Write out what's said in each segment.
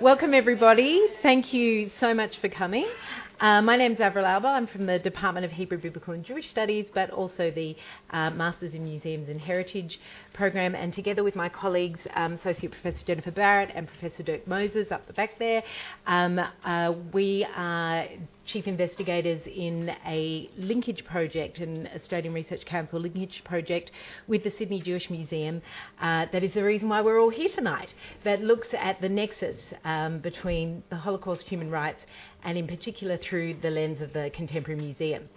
Welcome, everybody. Thank you so much for coming. Uh, my name's Avril Alba. I'm from the Department of Hebrew, Biblical and Jewish Studies, but also the uh, Masters in Museums and Heritage program. And together with my colleagues, um, Associate Professor Jennifer Barrett and Professor Dirk Moses up the back there, um, uh, we are chief investigators in a linkage project, an Australian Research Council linkage project with the Sydney Jewish Museum. Uh, that is the reason why we're all here tonight. That looks at the nexus um, between the Holocaust, human rights, and in particular through the lens of the Contemporary Museum.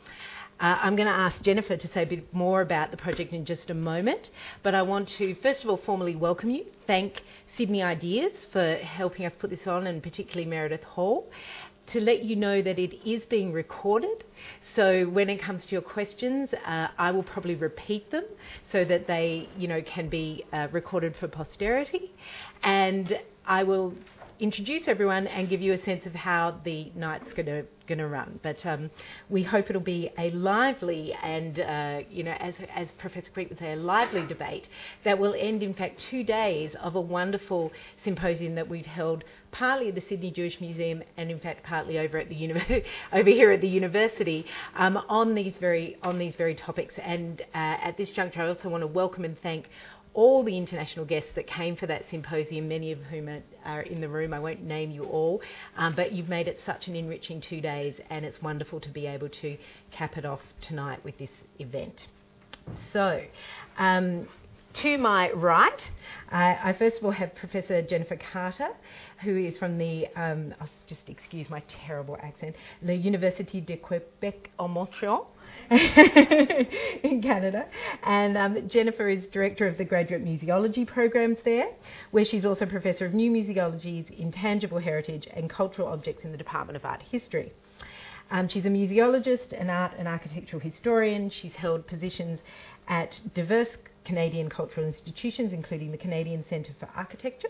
Uh, I'm going to ask Jennifer to say a bit more about the project in just a moment, but I want to first of all formally welcome you, thank Sydney Ideas for helping us put this on, and particularly Meredith Hall, to let you know that it is being recorded. So when it comes to your questions, uh, I will probably repeat them so that they, you know, can be uh, recorded for posterity. And I will introduce everyone and give you a sense of how the night's going to going to run. But um, we hope it'll be a lively and, uh, you know, as, as Professor Creek would say, a lively debate that will end, in fact, two days of a wonderful symposium that we've held partly at the Sydney Jewish Museum and, in fact, partly over at the uni- over here at the university um, on these very on these very topics. And uh, at this juncture, I also want to welcome and thank all the international guests that came for that symposium, many of whom are, are in the room. I won't name you all, um, but you've made it such an enriching two days, and it's wonderful to be able to cap it off tonight with this event. So, um, to my right, uh, I first of all have Professor Jennifer Carter, who is from the, um, I'll just excuse my terrible accent, the Université de Quebec en Montreal. in Canada. And um, Jennifer is director of the graduate museology programs there, where she's also professor of new museologies, intangible heritage, and cultural objects in the Department of Art History. Um, she's a museologist, an art and architectural historian. She's held positions at diverse Canadian cultural institutions, including the Canadian Centre for Architecture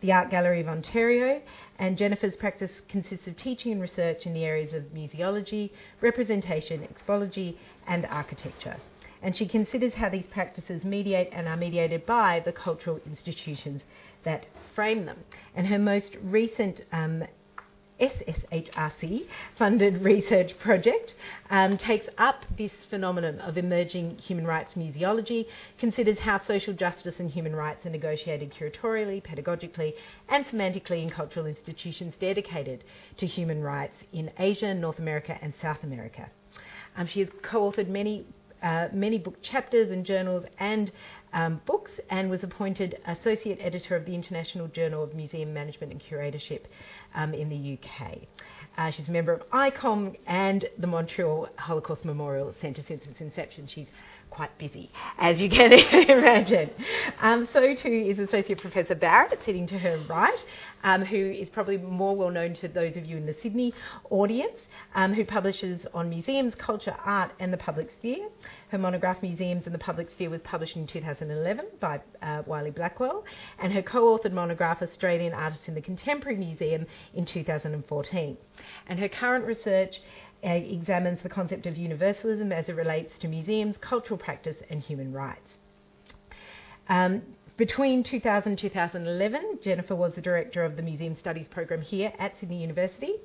the Art Gallery of Ontario, and Jennifer's practice consists of teaching and research in the areas of museology, representation, expography, and architecture. And she considers how these practices mediate and are mediated by the cultural institutions that frame them. And her most recent um, SSHRC funded research project um, takes up this phenomenon of emerging human rights museology, considers how social justice and human rights are negotiated curatorially, pedagogically, and semantically in cultural institutions dedicated to human rights in Asia, North America, and South America. Um, she has co authored many uh, many book chapters and journals and um, books and was appointed associate editor of the International Journal of Museum Management and Curatorship um, in the UK. Uh, she's a member of ICOM and the Montreal Holocaust Memorial Centre since its inception. She's quite busy, as you can imagine. Um, so too is Associate Professor Barrett, sitting to her right, um, who is probably more well known to those of you in the Sydney audience, um, who publishes on museums, culture, art, and the public sphere. Her monograph, Museums and the Public Sphere, was published in 2011 by uh, Wiley Blackwell, and her co authored monograph, Australian Artists in the Contemporary Museum, in 2014. And her current research examines the concept of universalism as it relates to museums, cultural practice, and human rights. Um, between 2000 and 2011, Jennifer was the director of the Museum Studies program here at Sydney University,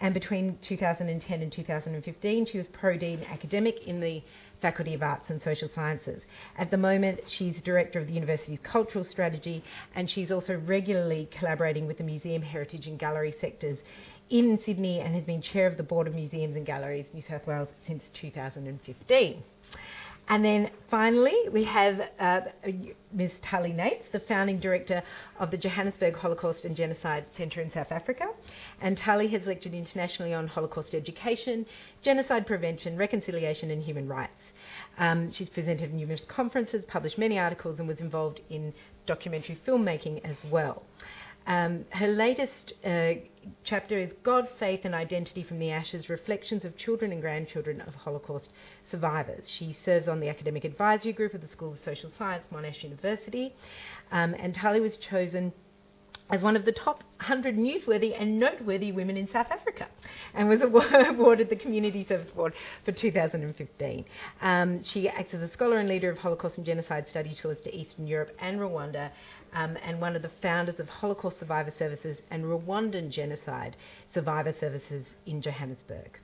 and between 2010 and 2015, she was Pro Dean Academic in the Faculty of Arts and Social Sciences. At the moment, she's Director of the University's Cultural Strategy, and she's also regularly collaborating with the museum, heritage, and gallery sectors in Sydney and has been Chair of the Board of Museums and Galleries New South Wales since 2015. And then finally, we have uh, Ms. Tali Nates, the founding director of the Johannesburg Holocaust and Genocide Centre in South Africa. And Tali has lectured internationally on Holocaust education, genocide prevention, reconciliation, and human rights. Um, she's presented numerous conferences, published many articles, and was involved in documentary filmmaking as well. Um, her latest uh, chapter is God, Faith and Identity from the Ashes Reflections of Children and Grandchildren of Holocaust Survivors. She serves on the academic advisory group of the School of Social Science, Monash University, um, and Tali was chosen as one of the top 100 newsworthy and noteworthy women in South Africa and was awarded the Community Service Award for 2015. Um, she acts as a scholar and leader of Holocaust and Genocide study tours to Eastern Europe and Rwanda um, and one of the founders of Holocaust Survivor Services and Rwandan Genocide Survivor Services in Johannesburg.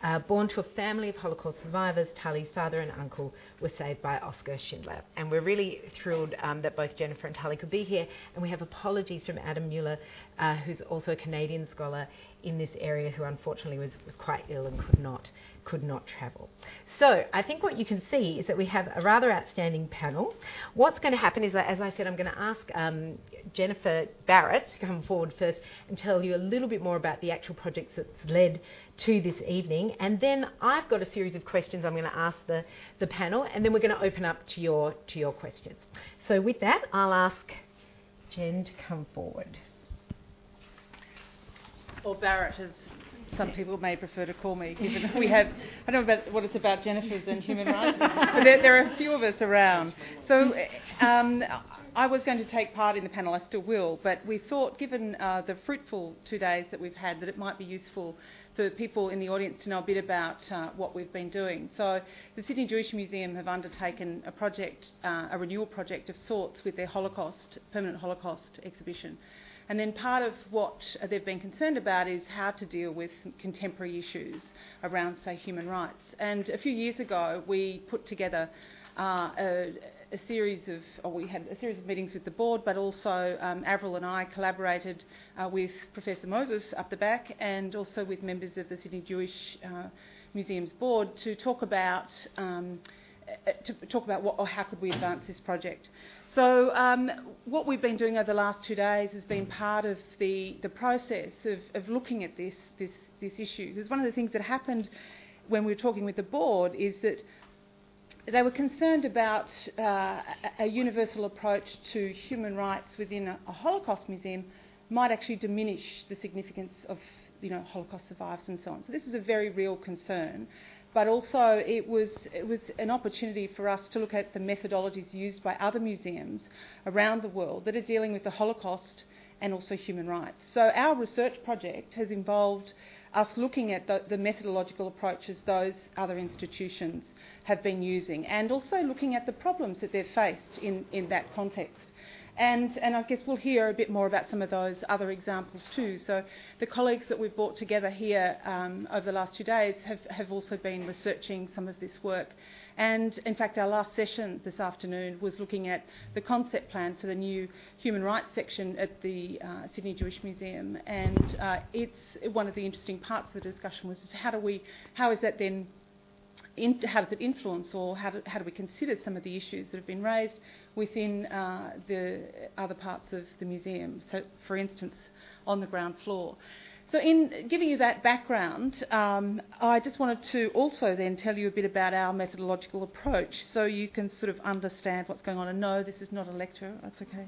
Uh, born to a family of Holocaust survivors, Tali's father and uncle were saved by Oskar Schindler. And we're really thrilled um, that both Jennifer and Tali could be here. And we have apologies from Adam Muller, uh, who's also a Canadian scholar in this area, who unfortunately was, was quite ill and could not could not travel. So I think what you can see is that we have a rather outstanding panel. What's going to happen is that, as I said, I'm going to ask um, Jennifer Barrett to come forward first and tell you a little bit more about the actual projects that's led to this evening. And then I've got a series of questions I'm going to ask the, the panel, and then we're going to open up to your, to your questions. So with that, I'll ask Jen to come forward. Or Barrett, as some people may prefer to call me, given we have, I don't know about what it's about Jennifer's and human rights, but there, there, are a few of us around. So um, I was going to take part in the panel, I still will, but we thought, given uh, the fruitful two days that we've had, that it might be useful for people in the audience to know a bit about uh, what we've been doing. So the Sydney Jewish Museum have undertaken a project, uh, a renewal project of sorts with their Holocaust, permanent Holocaust exhibition. And then part of what they've been concerned about is how to deal with contemporary issues around, say, human rights. And a few years ago, we put together uh, a, a, series of, or we had a series of meetings with the board, but also um, Avril and I collaborated uh, with Professor Moses up the back and also with members of the Sydney Jewish uh, Museum's board to talk about um, to talk about what or how could we advance this project. So um, what we've been doing over the last two days has been part of the, the process of, of looking at this, this, this issue. Because one of the things that happened when we were talking with the board is that they were concerned about uh, a universal approach to human rights within a, a, Holocaust museum might actually diminish the significance of you know, Holocaust survivors and so on. So this is a very real concern but also it was, it was an opportunity for us to look at the methodologies used by other museums around the world that are dealing with the Holocaust and also human rights. So our research project has involved us looking at the, the methodological approaches those other institutions have been using and also looking at the problems that they've faced in, in that context. And, and I guess we'll hear a bit more about some of those other examples too. So the colleagues that we've brought together here um, over the last two days have, have also been researching some of this work. And in fact, our last session this afternoon was looking at the concept plan for the new human rights section at the uh, Sydney Jewish Museum. And uh, it's one of the interesting parts of the discussion was how do we, how is that then in, how does it influence or how do, how do, we consider some of the issues that have been raised within uh, the other parts of the museum? So, for instance, on the ground floor. So, in giving you that background, um, I just wanted to also then tell you a bit about our methodological approach so you can sort of understand what's going on. And no, this is not a lecture, that's okay.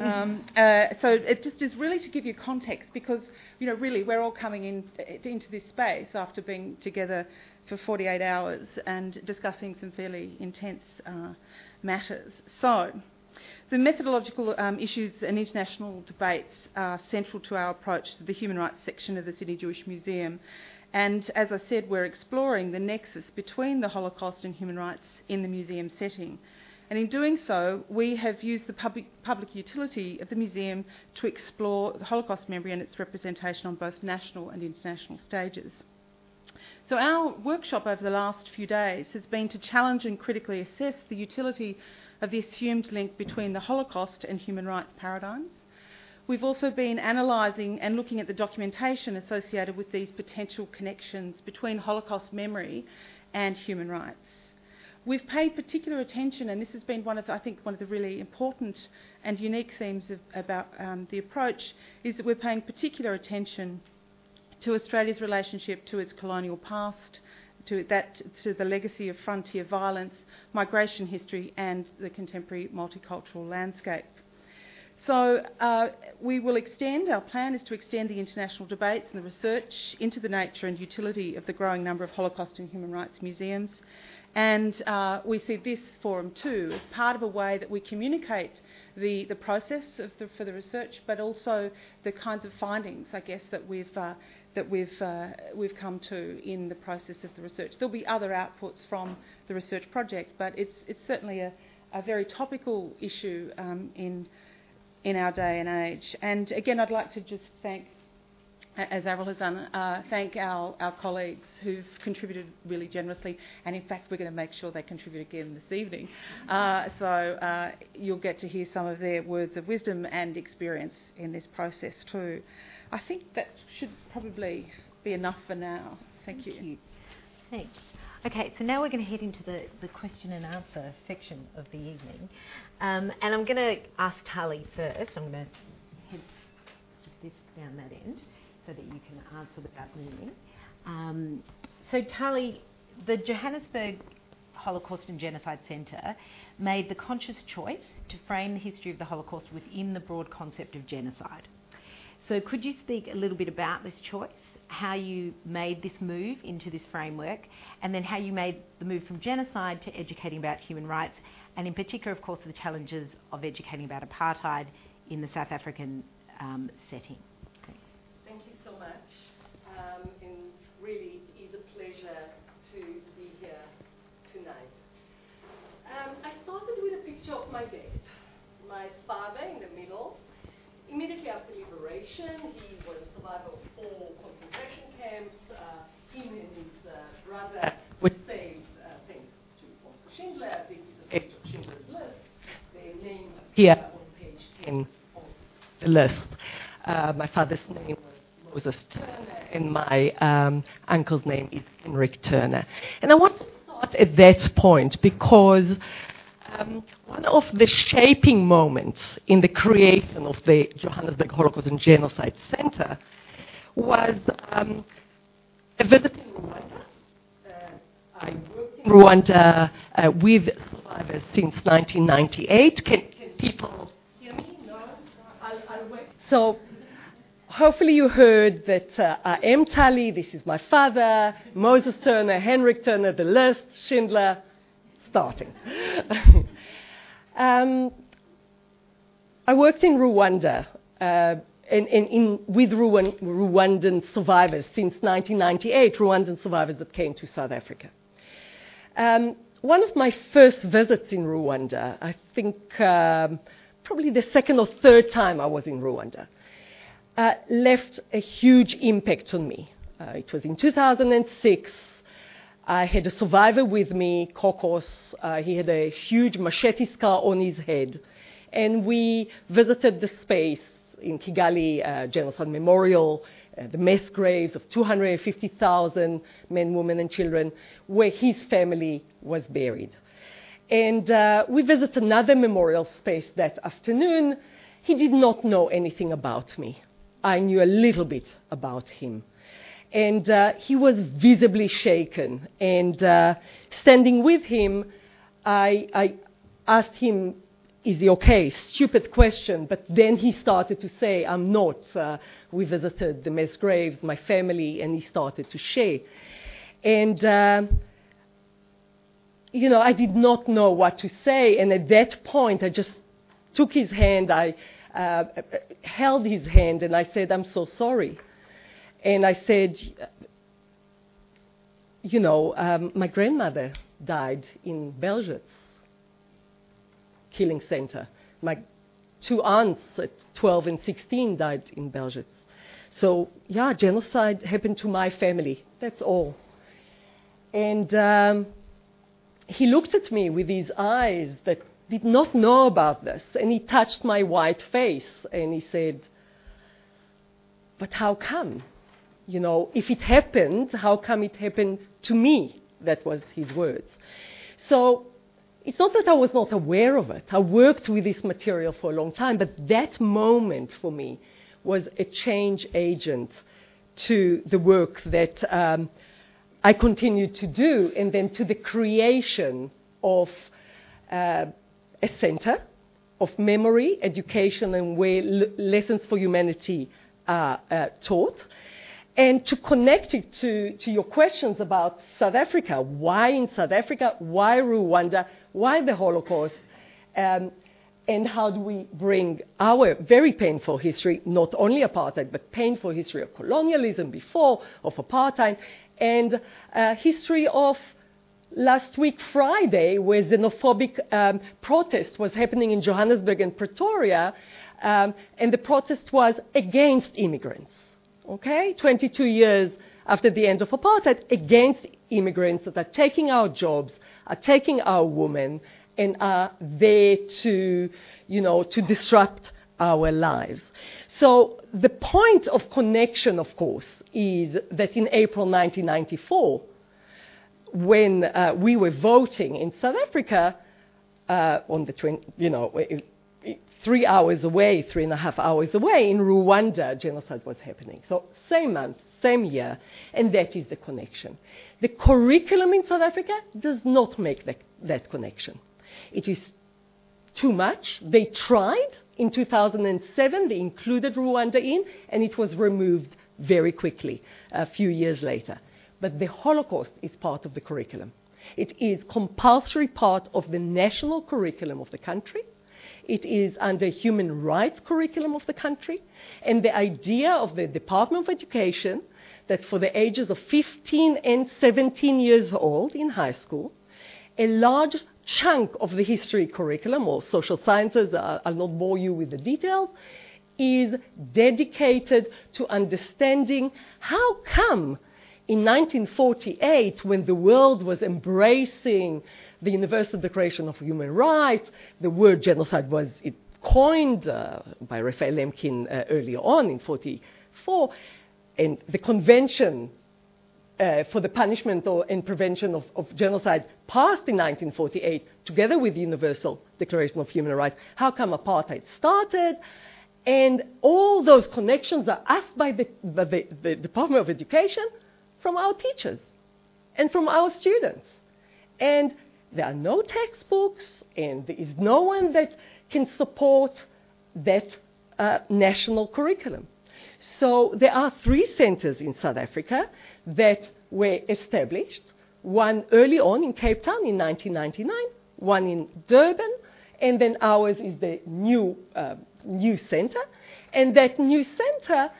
um, uh, so, it just is really to give you context because, you know, really we're all coming in, into this space after being together for 48 hours and discussing some fairly intense uh, matters. So, the methodological um, issues and international debates are central to our approach to the human rights section of the Sydney Jewish Museum. And as I said, we're exploring the nexus between the Holocaust and human rights in the museum setting. And in doing so, we have used the public, public utility of the museum to explore the Holocaust memory and its representation on both national and international stages. So, our workshop over the last few days has been to challenge and critically assess the utility of the assumed link between the Holocaust and human rights paradigms. We've also been analysing and looking at the documentation associated with these potential connections between Holocaust memory and human rights. We've paid particular attention, and this has been one of, the, I think, one of the really important and unique themes of, about um, the approach, is that we're paying particular attention to Australia's relationship to its colonial past, to, that, to the legacy of frontier violence, migration history, and the contemporary multicultural landscape. So uh, we will extend, our plan is to extend the international debates and the research into the nature and utility of the growing number of Holocaust and human rights museums. And uh, we see this forum too as part of a way that we communicate the, the process the, for the research, but also the kinds of findings, I guess, that we've uh, that we've uh, we've come to in the process of the research. There'll be other outputs from the research project, but it's it's certainly a, a very topical issue um, in in our day and age. And again, I'd like to just thank as Avril has done, uh, thank our, our colleagues who've contributed really generously, and in fact, we're going to make sure they contribute again this evening. Uh, so uh, you'll get to hear some of their words of wisdom and experience in this process too. I think that should probably be enough for now. Thank, Thank you. you. Thanks. Okay, so now we're going to head into the, the question and answer section of the evening. Um, and I'm going to ask Tali first. I'm going to head this down that end so that you can answer without moving. Um, so, Tali, the Johannesburg Holocaust and Genocide Centre made the conscious choice to frame the history of the Holocaust within the broad concept of genocide. So, could you speak a little bit about this choice, how you made this move into this framework, and then how you made the move from genocide to educating about human rights, and in particular, of course, the challenges of educating about apartheid in the South African um, setting? much. Um, and really is a pleasure to be here tonight. Um, I started with a picture of my dad, my father in the middle. Immediately after liberation, he was a survivor of four concentration camps. Uh, him and his uh, brother were saved uh, thanks to Oskar Schindler. This is a page of Schindler's List. Their name here on page 10 of the list. Uh, my father's name was Moses Turner, and my um, uncle's name is Henrik Turner. And I want to start at that point because um, one of the shaping moments in the creation of the Johannesburg Holocaust and Genocide Center was um, a visit in Rwanda. Uh, I worked in Rwanda uh, with survivors since 1998. Can, can people hear me? No? I'll, I'll wait. So hopefully you heard that uh, I am Tali, this is my father, Moses Turner, Henrik Turner, the list, Schindler, starting. um, I worked in Rwanda uh, in, in, in, with Rwand, Rwandan survivors since 1998, Rwandan survivors that came to South Africa. Um, one of my first visits in Rwanda, I think um, probably the second or third time I was in Rwanda, uh, left a huge impact on me. Uh, it was in 2006. I had a survivor with me, Kokos. Uh, he had a huge machete scar on his head. And we visited the space in Kigali uh, Genocide Memorial, uh, the mass graves of 250,000 men, women, and children, where his family was buried. And uh, we visited another memorial space that afternoon. He did not know anything about me. I knew a little bit about him. And uh, he was visibly shaken. And uh, standing with him, I, I asked him, Is he okay? Stupid question. But then he started to say, I'm not. Uh, we visited the mass graves, my family, and he started to share. And, uh, you know, I did not know what to say. And at that point, I just took his hand. I uh, held his hand and I said, I'm so sorry. And I said, you know, um, my grandmother died in Belzec killing center. My two aunts at 12 and 16 died in Belzec. So, yeah, genocide happened to my family. That's all. And um, he looked at me with these eyes that did not know about this. And he touched my white face and he said, But how come? You know, if it happened, how come it happened to me? That was his words. So it's not that I was not aware of it. I worked with this material for a long time, but that moment for me was a change agent to the work that um, I continued to do and then to the creation of uh, a center of memory, education, and where l- lessons for humanity are uh, taught. And to connect it to, to your questions about South Africa, why in South Africa, why Rwanda, why the Holocaust, um, and how do we bring our very painful history, not only apartheid, but painful history of colonialism before, of apartheid, and uh, history of last week Friday, where xenophobic um, protest was happening in Johannesburg and Pretoria, um, and the protest was against immigrants. Okay, 22 years after the end of apartheid, against immigrants that are taking our jobs, are taking our women, and are there to, you know, to disrupt our lives. So the point of connection, of course, is that in April 1994, when uh, we were voting in South Africa, uh, on the you know, three hours away, three and a half hours away, in Rwanda, genocide was happening. So same month, same year, and that is the connection. The curriculum in South Africa does not make that, that connection. It is too much. They tried in 2007, they included Rwanda in, and it was removed very quickly a few years later. But the Holocaust is part of the curriculum. It is compulsory part of the national curriculum of the country. It is under human rights curriculum of the country. And the idea of the Department of Education that for the ages of 15 and 17 years old in high school, a large chunk of the history curriculum or social sciences, uh, I'll not bore you with the details, is dedicated to understanding how come in 1948, when the world was embracing the Universal Declaration of Human Rights, the word genocide was coined uh, by Raphael Lemkin uh, earlier on in 44, and the Convention uh, for the Punishment or, and Prevention of, of Genocide passed in 1948, together with the Universal Declaration of Human Rights. How come apartheid started? And all those connections are asked by the, by the, the Department of Education from our teachers and from our students. And there are no textbooks, and there is no one that can support that uh, national curriculum. So there are three centres in South Africa that were established. One early on in Cape Town in 1999, one in Durban, and then ours is the new uh, new centre. And that new centre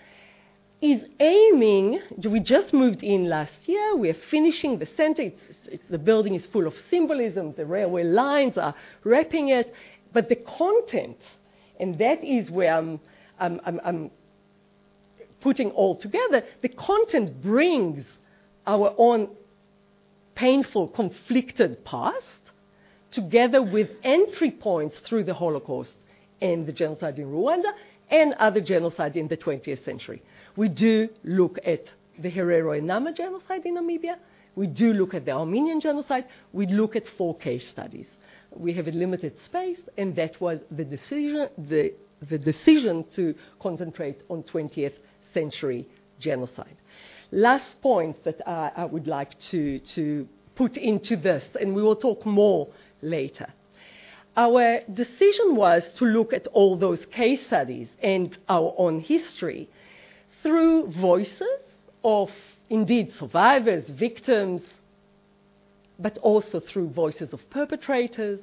is aiming, we just moved in last year, we're finishing the center, it's, it's, the building is full of symbolism, the railway lines are wrapping it, but the content, and that is where I'm, I'm, I'm, I'm putting all together, the content brings our own painful, conflicted past together with entry points through the Holocaust and the genocide in Rwanda and other genocide in the 20th century. We do look at the Herero and Nama genocide in Namibia. We do look at the Armenian genocide. We look at four case studies. We have a limited space, and that was the decision, the, the decision to concentrate on 20th century genocide. Last point that I, I would like to, to put into this, and we will talk more later our decision was to look at all those case studies and our own history through voices of indeed survivors, victims, but also through voices of perpetrators,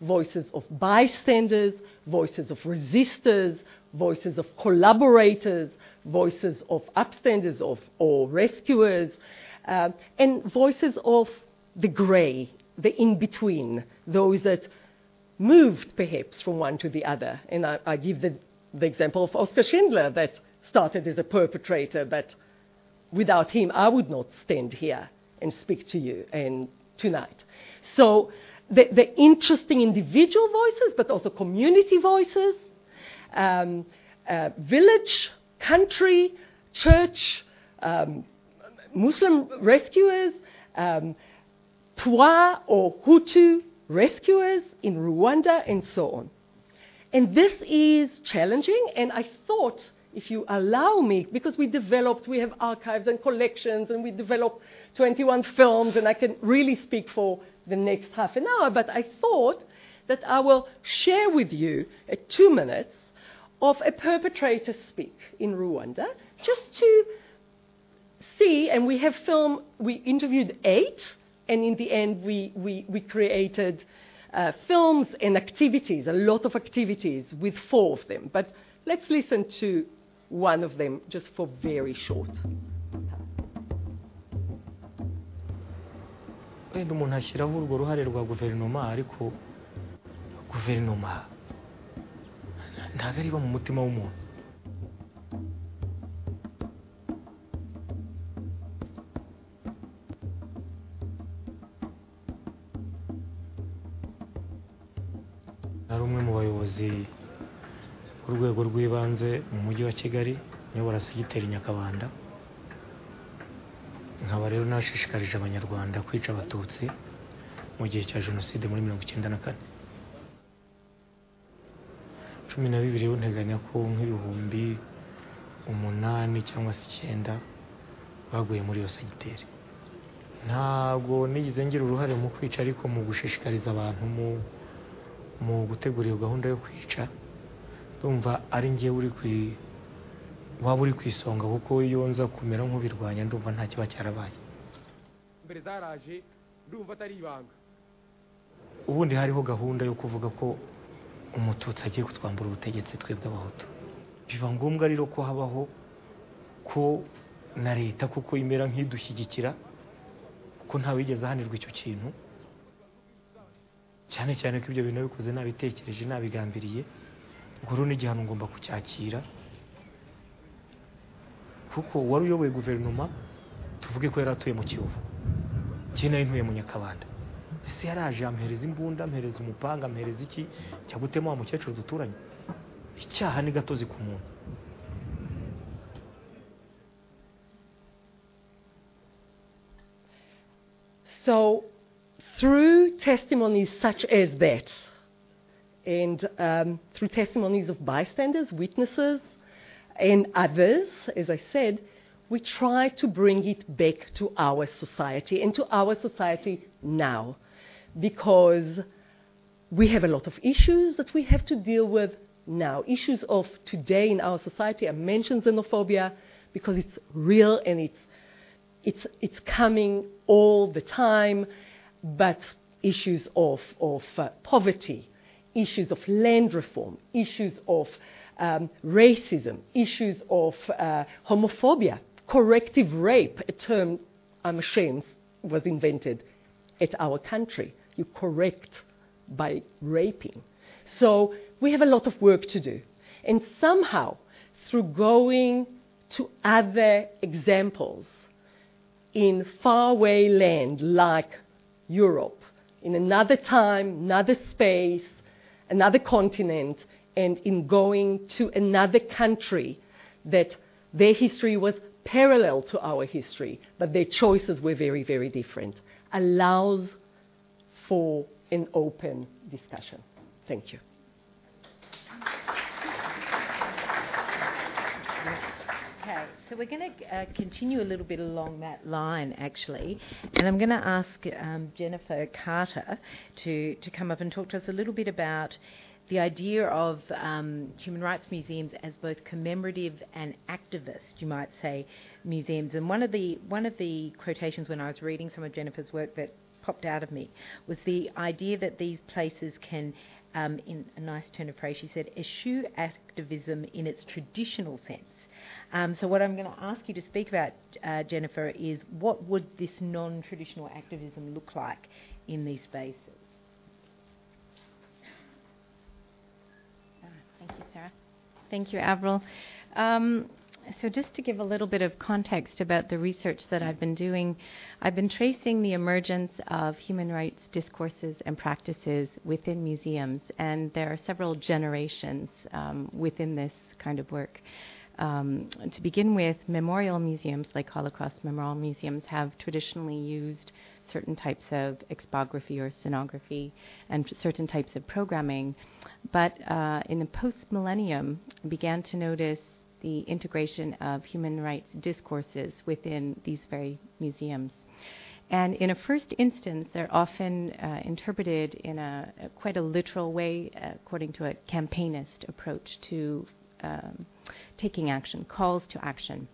voices of bystanders, voices of resistors, voices of collaborators, voices of upstanders of, or rescuers, uh, and voices of the grey, the in between, those that moved perhaps from one to the other. And I, I give the, the example of Oskar Schindler that started as a perpetrator, but without him, I would not stand here and speak to you and tonight. So the, the interesting individual voices, but also community voices, um, uh, village, country, church, um, Muslim rescuers, um, Twa or Hutu rescuers in Rwanda, and so on. And this is challenging, and I thought, if you allow me, because we developed, we have archives and collections, and we developed 21 films, and I can really speak for the next half an hour, but I thought that I will share with you a two minutes of a perpetrator speak in Rwanda, just to see, and we have film, we interviewed eight, and in the end, we, we, we created uh, films and activities, a lot of activities with four of them. But let's listen to one of them just for very short. wenda umuntu ashyiraho urwo ruhare rwa guverinoma ariko guverinoma ntabwo mu mutima w'umuntu b'urwego rw'ibanze mu mujyi wa kigali nyobora segiteri nyakabanda. Nkaba rero nashishikarije abanyarwanda kwica abatutsi mu gihe cya jenoside muri mirongo icyenda na kane. Cumi na bibiri rero ko nk'ibihumbi umunani cyangwa se icyenda baguye muri iyo segiteri. Ntabwo nigeze ngira uruhare mu kwica ariko mu gushishikariza abantu mu gutegura iyo gahunda yo kwica ndumva ari ngewe uri ku waba uri ku isonga kuko iyo nza kumera nk'ubirwanya ndumva nta kiba cyarabaye. Mbere zaraje ndumva atari ibanga. Ubundi hariho gahunda yo kuvuga ko umututsi agiye kutwambura ubutegetsi twebwe abahutu biba ngombwa rero ko habaho ko na leta kuko imera nk'idushyigikira kuko ntawigeze ahanirwa icyo kintu. Cyane cyane ko ibyo bintu nabikoze nabitekereje nabigambiriye. Ubwo rero n'igihano ngomba kucyakira kuko wari uyoboye guverinoma tuvuge ko yari atuye mu kiyovu. Njye nari ntuye mu nyakabanda. Ese yaraje ampereza imbunda ampereza umupanga ampereza iki? Cya gutema wa mukecuru duturanye? Icyaha ni gatozi ku muntu. So, through testimonies such as that, and um, through testimonies of bystanders, witnesses, and others, as I said, we try to bring it back to our society and to our society now because we have a lot of issues that we have to deal with now. Issues of today in our society. I mentioned xenophobia because it's real and it's it's, it's coming all the time, but issues of, of uh, poverty, issues of land reform, issues of um, racism, issues of uh, homophobia, corrective rape, a term I'm ashamed was invented at our country. You correct by raping. So we have a lot of work to do. And somehow, through going to other examples, in faraway land like Europe, in another time, another space, another continent, and in going to another country that their history was parallel to our history, but their choices were very, very different, allows for an open discussion. Thank you. Okay, so we're going to uh, continue a little bit along that line, actually, and I'm going to ask um, Jennifer Carter to, to come up and talk to us a little bit about the idea of um, human rights museums as both commemorative and activist, you might say, museums. And one of the one of the quotations when I was reading some of Jennifer's work that popped out of me was the idea that these places can um, in a nice turn of phrase, she said, eschew activism in its traditional sense. Um, so, what I'm going to ask you to speak about, uh, Jennifer, is what would this non traditional activism look like in these spaces? Thank you, Sarah. Thank you, Avril. Um, so, just to give a little bit of context about the research that I've been doing, I've been tracing the emergence of human rights discourses and practices within museums, and there are several generations um, within this kind of work. Um, to begin with, memorial museums like Holocaust memorial museums have traditionally used certain types of expography or scenography and certain types of programming, but uh, in the post millennium, began to notice the integration of human rights discourses within these very museums. And in a first instance, they're often uh, interpreted in a, a quite a literal way, according to a campaignist approach to um, taking action, calls to action.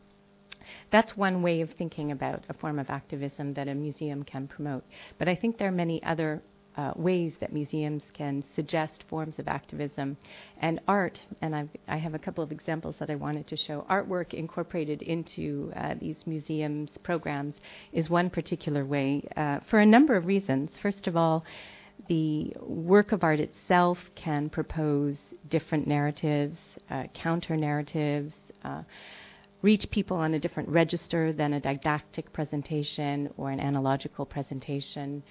That's one way of thinking about a form of activism that a museum can promote. But I think there are many other uh, ways that museums can suggest forms of activism. And art, and I've, I have a couple of examples that I wanted to show, artwork incorporated into uh, these museums' programs is one particular way uh, for a number of reasons. First of all, the work of art itself can propose different narratives, uh, counter narratives, uh, reach people on a different register than a didactic presentation or an analogical presentation.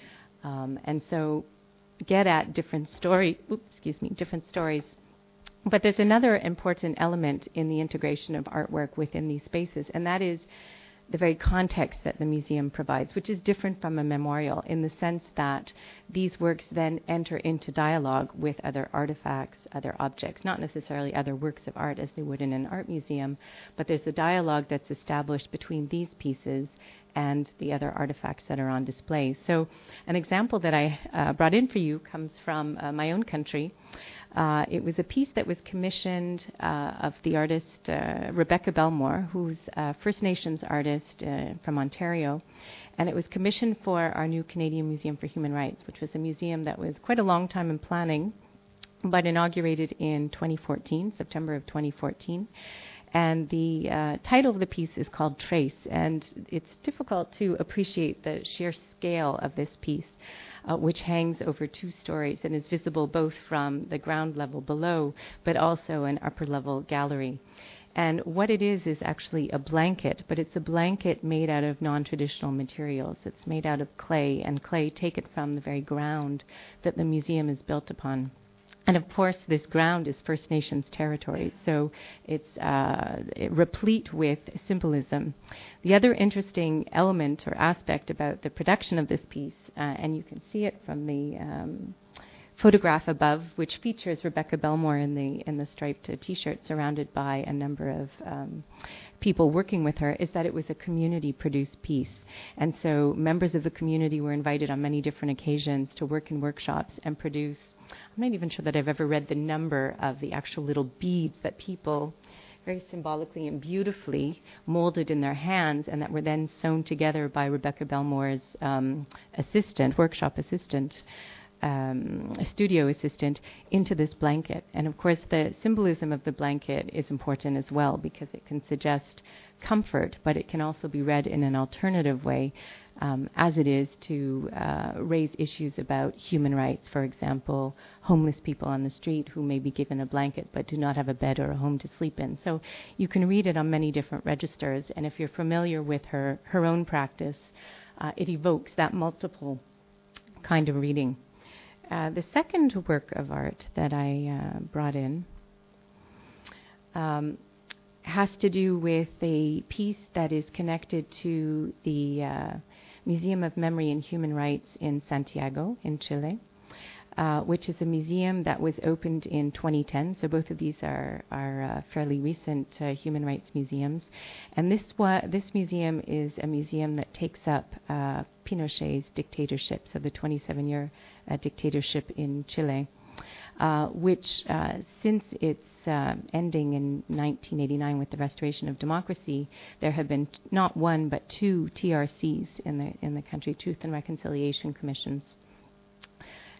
Um, and so get at different story, oops, excuse me, different stories. But there's another important element in the integration of artwork within these spaces, and that is the very context that the museum provides, which is different from a memorial in the sense that these works then enter into dialogue with other artifacts, other objects, not necessarily other works of art as they would in an art museum, but there's a dialogue that's established between these pieces and the other artifacts that are on display. So, an example that I uh, brought in for you comes from uh, my own country. Uh, it was a piece that was commissioned uh, of the artist uh, Rebecca Belmore, who's a First Nations artist uh, from Ontario. And it was commissioned for our new Canadian Museum for Human Rights, which was a museum that was quite a long time in planning, but inaugurated in 2014, September of 2014. And the uh, title of the piece is called Trace, and it's difficult to appreciate the sheer scale of this piece uh, which hangs over two stories and is visible both from the ground level below, but also an upper level gallery. And what it is is actually a blanket, but it's a blanket made out of non traditional materials. It's made out of clay, and clay taken from the very ground that the museum is built upon. And of course, this ground is First Nations territory, so it's uh, replete with symbolism. The other interesting element or aspect about the production of this piece, uh, and you can see it from the um, photograph above, which features Rebecca Belmore in the in the striped uh, T-shirt, surrounded by a number of um, people working with her, is that it was a community-produced piece, and so members of the community were invited on many different occasions to work in workshops and produce. I'm not even sure that I've ever read the number of the actual little beads that people very symbolically and beautifully molded in their hands and that were then sewn together by Rebecca Belmore's um, assistant, workshop assistant, um, studio assistant, into this blanket. And of course, the symbolism of the blanket is important as well because it can suggest comfort, but it can also be read in an alternative way um, as it is to uh, raise issues about human rights. For example, homeless people on the street who may be given a blanket but do not have a bed or a home to sleep in. So you can read it on many different registers, and if you're familiar with her, her own practice, uh, it evokes that multiple kind of reading. Uh, the second work of art that I uh, brought in um, has to do with a piece that is connected to the uh, Museum of Memory and Human Rights in Santiago, in Chile, uh, which is a museum that was opened in 2010. So both of these are, are uh, fairly recent uh, human rights museums. And this, wa- this museum is a museum that takes up uh, Pinochet's dictatorship, so the 27 year uh, dictatorship in Chile. Uh, which, uh, since its uh, ending in 1989 with the restoration of democracy, there have been t- not one but two TRCs in the in the country, Truth and Reconciliation Commissions.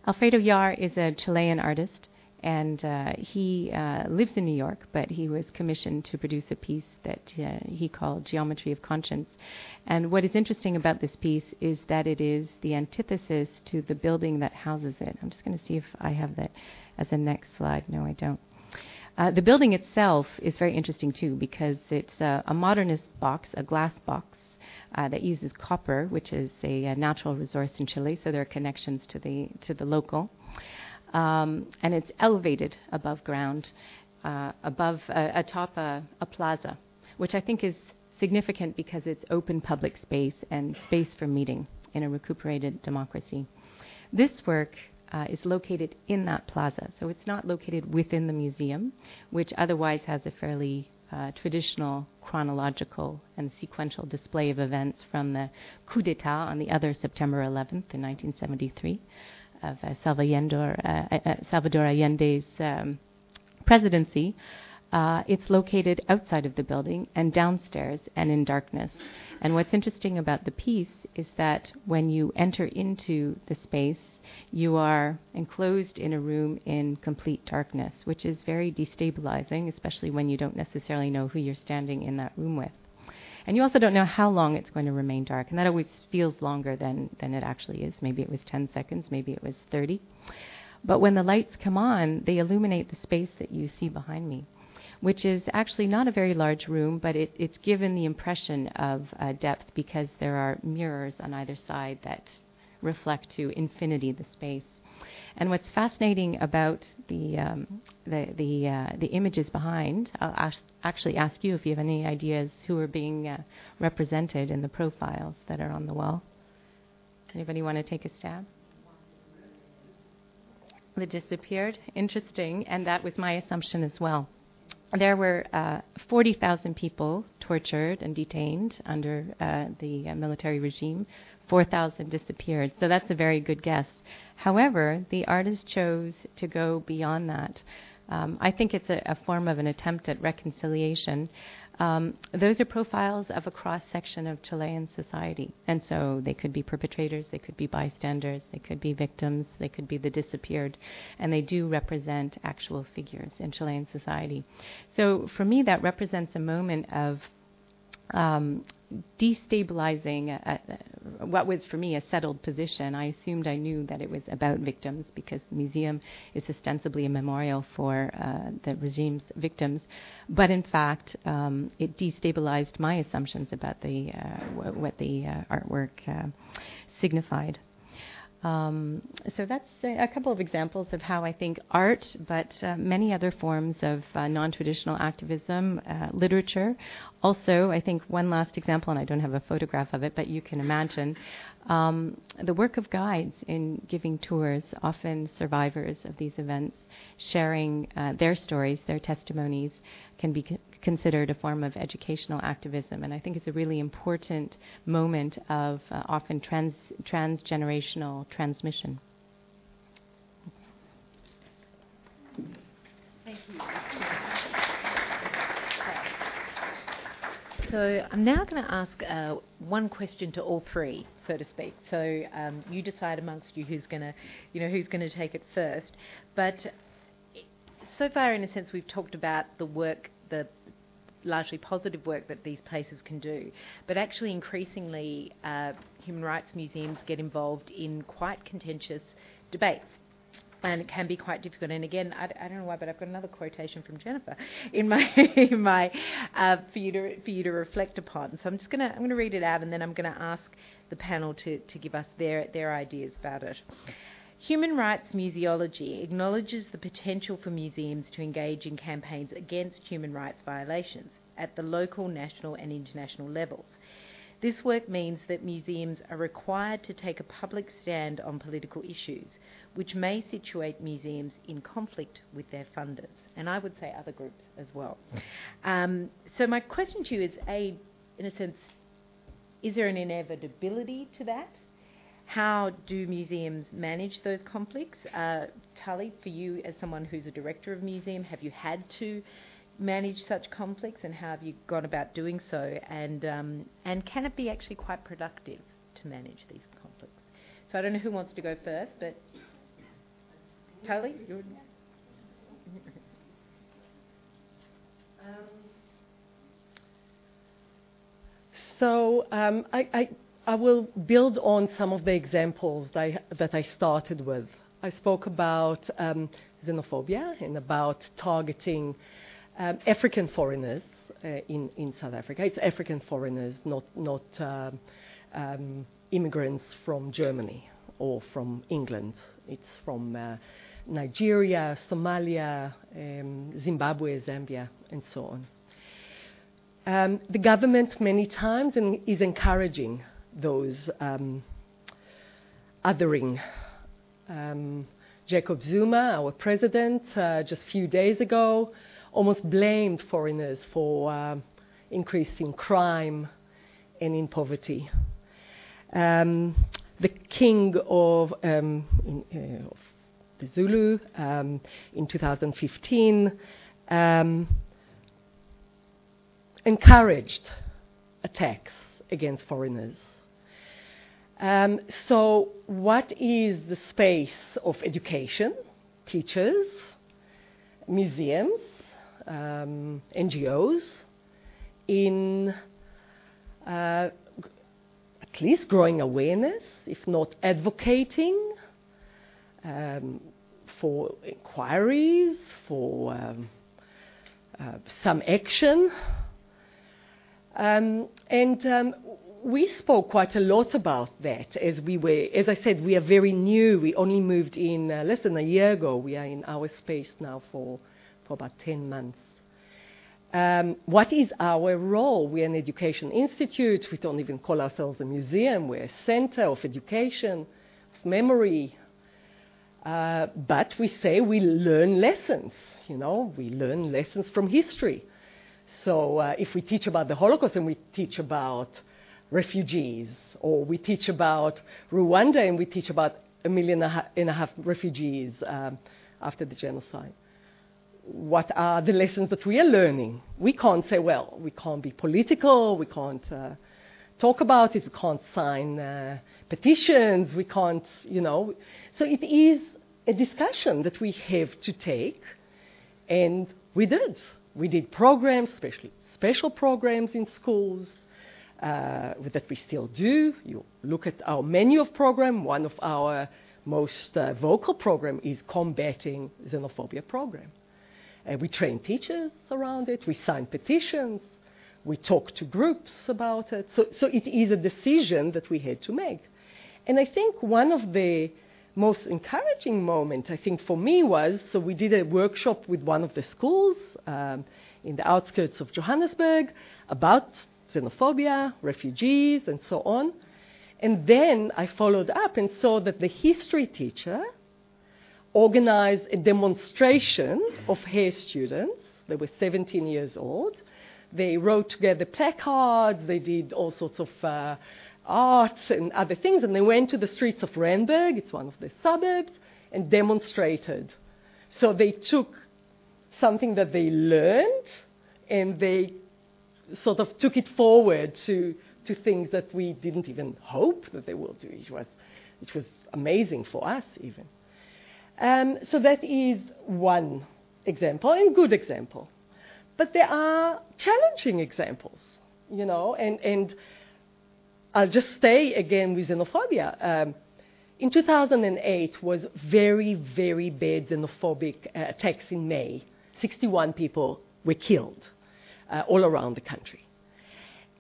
Alfredo Jaar is a Chilean artist, and uh, he uh, lives in New York, but he was commissioned to produce a piece that uh, he called Geometry of Conscience. And what is interesting about this piece is that it is the antithesis to the building that houses it. I'm just going to see if I have that as a next slide. No, I don't. Uh, the building itself is very interesting too because it's a, modernist box, a glass box. Uh, that uses copper, which is a, a, natural resource in Chile, so there are connections to the to the local, um, and it's elevated above ground, uh, above uh, atop a, a plaza, which I think is significant because it's open public space and space for meeting in a recuperated democracy. This work uh, is located in that plaza. So it's not located within the museum, which otherwise has a fairly uh, traditional chronological and sequential display of events from the coup d'etat on the other September 11th in 1973 of uh, Salvador, uh, uh, Salvador Allende's um, presidency. Uh, it's located outside of the building and downstairs and in darkness. And what's interesting about the piece is that when you enter into the space, you are enclosed in a room in complete darkness, which is very destabilizing, especially when you don't necessarily know who you're standing in that room with. And you also don't know how long it's going to remain dark, and that always feels longer than, than it actually is. Maybe it was 10 seconds, maybe it was 30. But when the lights come on, they illuminate the space that you see behind me, which is actually not a very large room, but it, it's given the impression of uh, depth because there are mirrors on either side that reflect to infinity the space. And what's fascinating about the um, the the, uh, the images behind, I'll ask, actually ask you if you have any ideas who are being uh, represented in the profiles that are on the wall. Anybody want to take a stab? That disappeared. Interesting, and that was my assumption as well. There were uh, 40,000 people tortured and detained under uh, the uh, military regime 4,000 disappeared. So that's a very good guess. However, the artist chose to go beyond that. Um, I think it's a, a, form of an attempt at reconciliation. Um, those are profiles of a cross section of Chilean society. And so they could be perpetrators, they could be bystanders, they could be victims, they could be the disappeared. And they do represent actual figures in Chilean society. So for me, that represents a moment of um, destabilizing uh, uh, what was for me a settled position. I assumed I knew that it was about victims because the museum is ostensibly a memorial for uh, the regime's victims, but in fact, um, it destabilized my assumptions about the uh, w- what the uh, artwork uh, signified. Um, so that's a, a, couple of examples of how I think art, but uh, many other forms of uh, non-traditional activism, uh, literature. Also, I think one last example, and I don't have a photograph of it, but you can imagine um, the work of guides in giving tours, often survivors of these events, sharing uh, their stories, their testimonies, can be c- considered a form of educational activism. And I think it's a really important moment of uh, often trans transgenerational transmission. Thank you. So I'm now going to ask uh, one question to all three, so to speak. So um, you decide amongst you who's going to, you know, who's going to take it first. But so far, in a sense, we've talked about the work, the largely positive work that these places can do. But actually, increasingly, uh, human rights museums get involved in quite contentious debates. And it can be quite difficult. And again, I, I don't know why, but I've got another quotation from Jennifer in my in my uh, for you to for you to reflect upon. So I'm just gonna I'm gonna read it out, and then I'm gonna ask the panel to to give us their their ideas about it. Human rights museology acknowledges the potential for museums to engage in campaigns against human rights violations at the local, national, and international levels. This work means that museums are required to take a public stand on political issues, which may situate museums in conflict with their funders, and I would say other groups as well. Um, so, my question to you is A, in a sense, is there an inevitability to that? How do museums manage those conflicts? Uh, Tali, for you as someone who's a director of museum, have you had to manage such conflicts and how have you gone about doing so? And, um, and can it be actually quite productive to manage these conflicts? So I don't know who wants to go first, but Tali? Um, so um, I, I, I will build on some of the examples that I, that I started with. I spoke about um, xenophobia and about targeting um, African foreigners uh, in, in South Africa. It's African foreigners, not, not um, um, immigrants from Germany or from England. It's from uh, Nigeria, Somalia, um, Zimbabwe, Zambia, and so on. Um, the government many times is encouraging those um, othering. Um, Jacob Zuma, our president, uh, just a few days ago, almost blamed foreigners for uh, increasing crime and in poverty. Um, the king of, um, in, uh, of the Zulu um, in 2015 um, encouraged attacks against foreigners. Um, so, what is the space of education, teachers, museums, um, NGOs, in uh, at least growing awareness, if not advocating um, for inquiries, for um, uh, some action. Um, and um, we spoke quite a lot about that as we were, as I said, we are very new. We only moved in uh, less than a year ago. We are in our space now for, for about 10 months. Um, what is our role? We're an education institute. We don't even call ourselves a museum. We're a center of education, of memory. Uh, but we say we learn lessons. You know, we learn lessons from history. So uh, if we teach about the Holocaust and we teach about refugees, or we teach about Rwanda and we teach about a million and a half refugees um, after the genocide what are the lessons that we are learning? We can't say, well, we can't be political, we can't uh, talk about it, we can't sign uh, petitions, we can't, you know. So it is a discussion that we have to take, and we did. We did programs, especially special programs in schools. Uh, that we still do. You look at our menu of program. One of our most uh, vocal program is combating xenophobia program. We train teachers around it, we sign petitions, we talk to groups about it. So, it is a decision that we had to make. And I think one of the most encouraging moments, I think, for me was so we did a workshop with one of the schools um, in the outskirts of Johannesburg about xenophobia, refugees, and so on. And then I followed up and saw that the history teacher organized a demonstration of her students. They were 17 years old. They wrote together placards, they did all sorts of uh, arts and other things, and they went to the streets of Randburg, it's one of the suburbs, and demonstrated. So they took something that they learned and they sort of took it forward to, to things that we didn't even hope that they will do. It was, it was amazing for us, even. Um, so that is one example, and good example. But there are challenging examples, you know, and, and I'll just stay again with xenophobia. Um, in 2008 was very, very bad xenophobic uh, attacks in May. 61 people were killed uh, all around the country.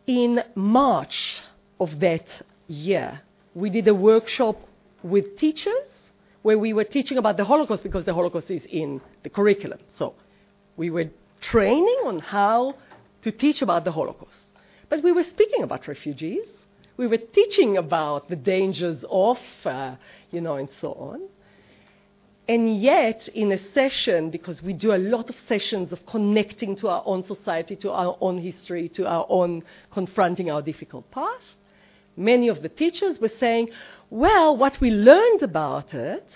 In March of that year, we did a workshop with teachers where we were teaching about the Holocaust because the Holocaust is in the curriculum. So we were training on how to teach about the Holocaust. But we were speaking about refugees. We were teaching about the dangers of, uh, you know, and so on. And yet, in a session, because we do a lot of sessions of connecting to our own society, to our own history, to our own confronting our difficult past, many of the teachers were saying, well, what we learned about it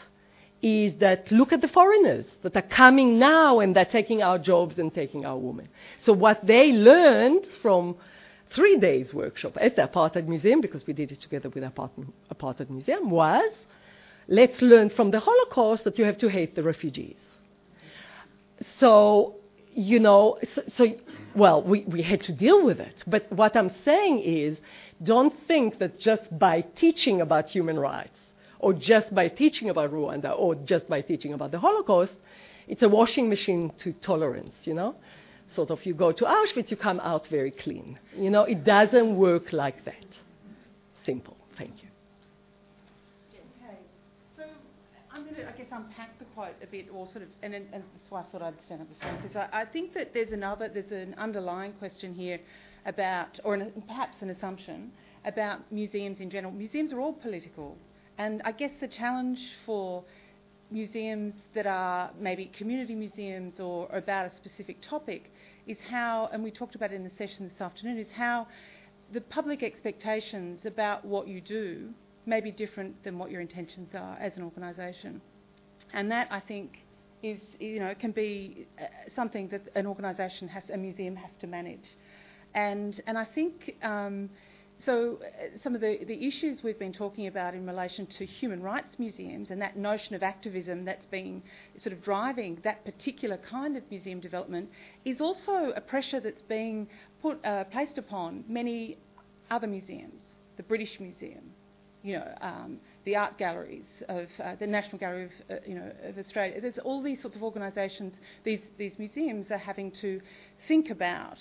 is that look at the foreigners that are coming now and they're taking our jobs and taking our women. So what they learned from three days workshop at the Apartheid Museum, because we did it together with the Apartheid Museum, was let's learn from the Holocaust that you have to hate the refugees. So, you know, so, so well, we, we had to deal with it. But what I'm saying is don't think that just by teaching about human rights, or just by teaching about Rwanda, or just by teaching about the Holocaust, it's a washing machine to tolerance, you know? Sort of you go to Auschwitz, you come out very clean. You know, it doesn't work like that. Simple. Thank you. To, I guess, unpack the quote a bit, or sort of, and, and that's why I thought I'd stand up before, because I, I think that there's another, there's an underlying question here about, or an, perhaps an assumption, about museums in general. Museums are all political, and I guess the challenge for museums that are maybe community museums or about a specific topic is how, and we talked about it in the session this afternoon, is how the public expectations about what you do may be different than what your intentions are as an organisation. And that, I think, is, you know, can be uh, something that an organisation has, a museum has to manage. And, and I think um, so uh, some of the, the issues we've been talking about in relation to human rights museums and that notion of activism that's been sort of driving that particular kind of museum development is also a pressure that's being put, uh, placed upon many other museums, the British Museum, you know, um, the art galleries of uh, the National Gallery of, uh, you know, of Australia. There's all these sorts of organisations. These these museums are having to think about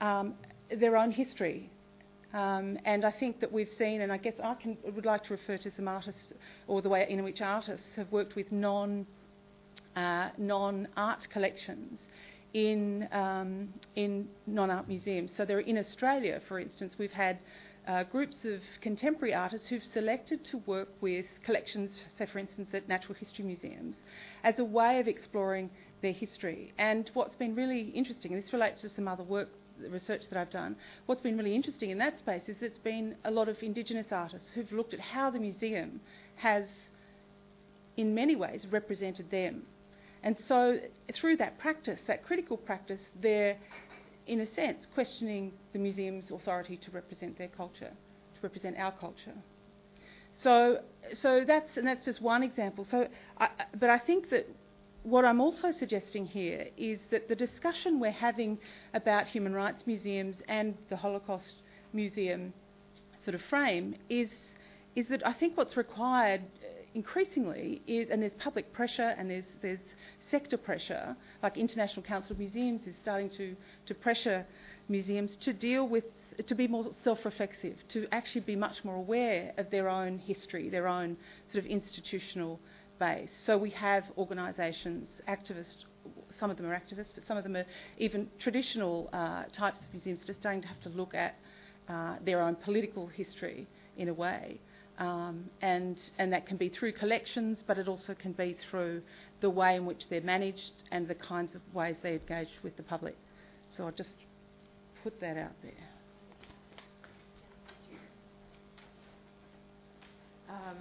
um, their own history. Um, and I think that we've seen, and I guess I can, would like to refer to some artists, or the way in which artists have worked with non uh, non art collections in um, in non art museums. So there, in Australia, for instance, we've had uh, groups of contemporary artists who've selected to work with collections, say for instance at natural history museums, as a way of exploring their history. And what's been really interesting, and this relates to some other work, research that I've done, what's been really interesting in that space is there's been a lot of Indigenous artists who've looked at how the museum has, in many ways, represented them. And so through that practice, that critical practice, they're in a sense, questioning the museum's authority to represent their culture, to represent our culture. So, so that's and that's just one example. So, I, but I think that what I'm also suggesting here is that the discussion we're having about human rights museums and the Holocaust Museum sort of frame is is that I think what's required uh, increasingly is, and there's public pressure and there's there's sector pressure, like International Council of Museums is starting to, to pressure museums to deal with, to be more self-reflexive, to actually be much more aware of their own history, their own sort of institutional base. So we have organisations, activists, some of them are activists, but some of them are even traditional uh, types of museums just starting to have to look at uh, their own political history in a way. Um, and, and that can be through collections, but it also can be through the way in which they're managed and the kinds of ways they engage with the public. So I'll just put that out there. Um,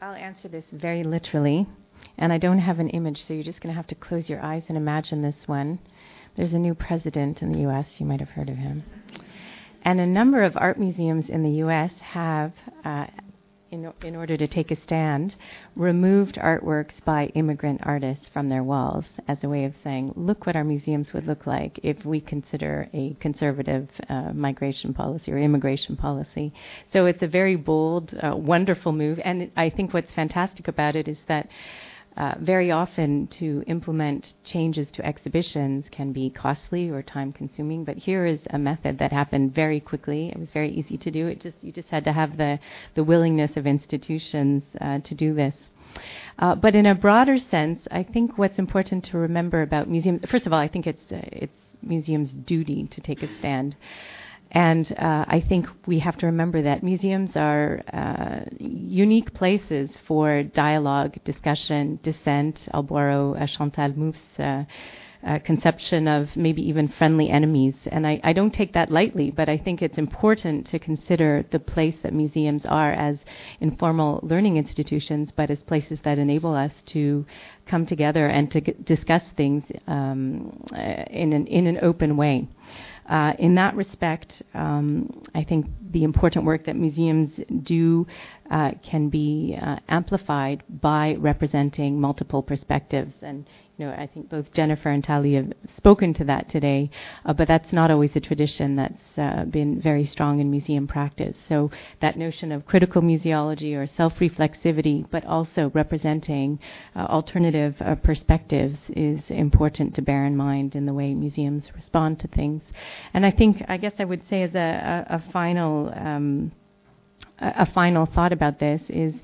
I'll answer this very literally, and I don't have an image, so you're just going to have to close your eyes and imagine this one. There's a new president in the U.S., you might have heard of him. And a number of art museums in the U.S. have uh, in, in order to take a stand, removed artworks by immigrant artists from their walls as a way of saying, look what our museums would look like if we consider a conservative uh, migration policy or immigration policy. So it's a very bold, uh, wonderful move. And I think what's fantastic about it is that uh, very often to implement changes to exhibitions can be costly or time consuming but here is a method that happened very quickly. It was very easy to do. It just you just had to have the the willingness of institutions uh, to do this. Uh, but in a broader sense, I think what's important to remember about museums, first of all, I think it's uh, it's museums' duty to take a stand. And uh, I think we have to remember that museums are uh, unique places for dialogue, discussion, dissent. I'll borrow uh, Chantal Mouffe's uh, uh, conception of maybe even friendly enemies. And I, I, don't take that lightly, but I think it's important to consider the place that museums are as informal learning institutions, but as places that enable us to come together and to g- discuss things um, uh, in, an, in an open way. Uh, in that respect, um, I think the important work that museums do uh, can be uh, amplified by representing multiple perspectives. And know, I think both Jennifer and Tali have spoken to that today, uh, but that's not always a tradition that's uh, been very strong in museum practice. So that notion of critical museology or self-reflexivity, but also representing uh, alternative uh, perspectives is important to bear in mind in the way museums respond to things. And I think, I guess I would say as a, a, a final um, a final thought about this is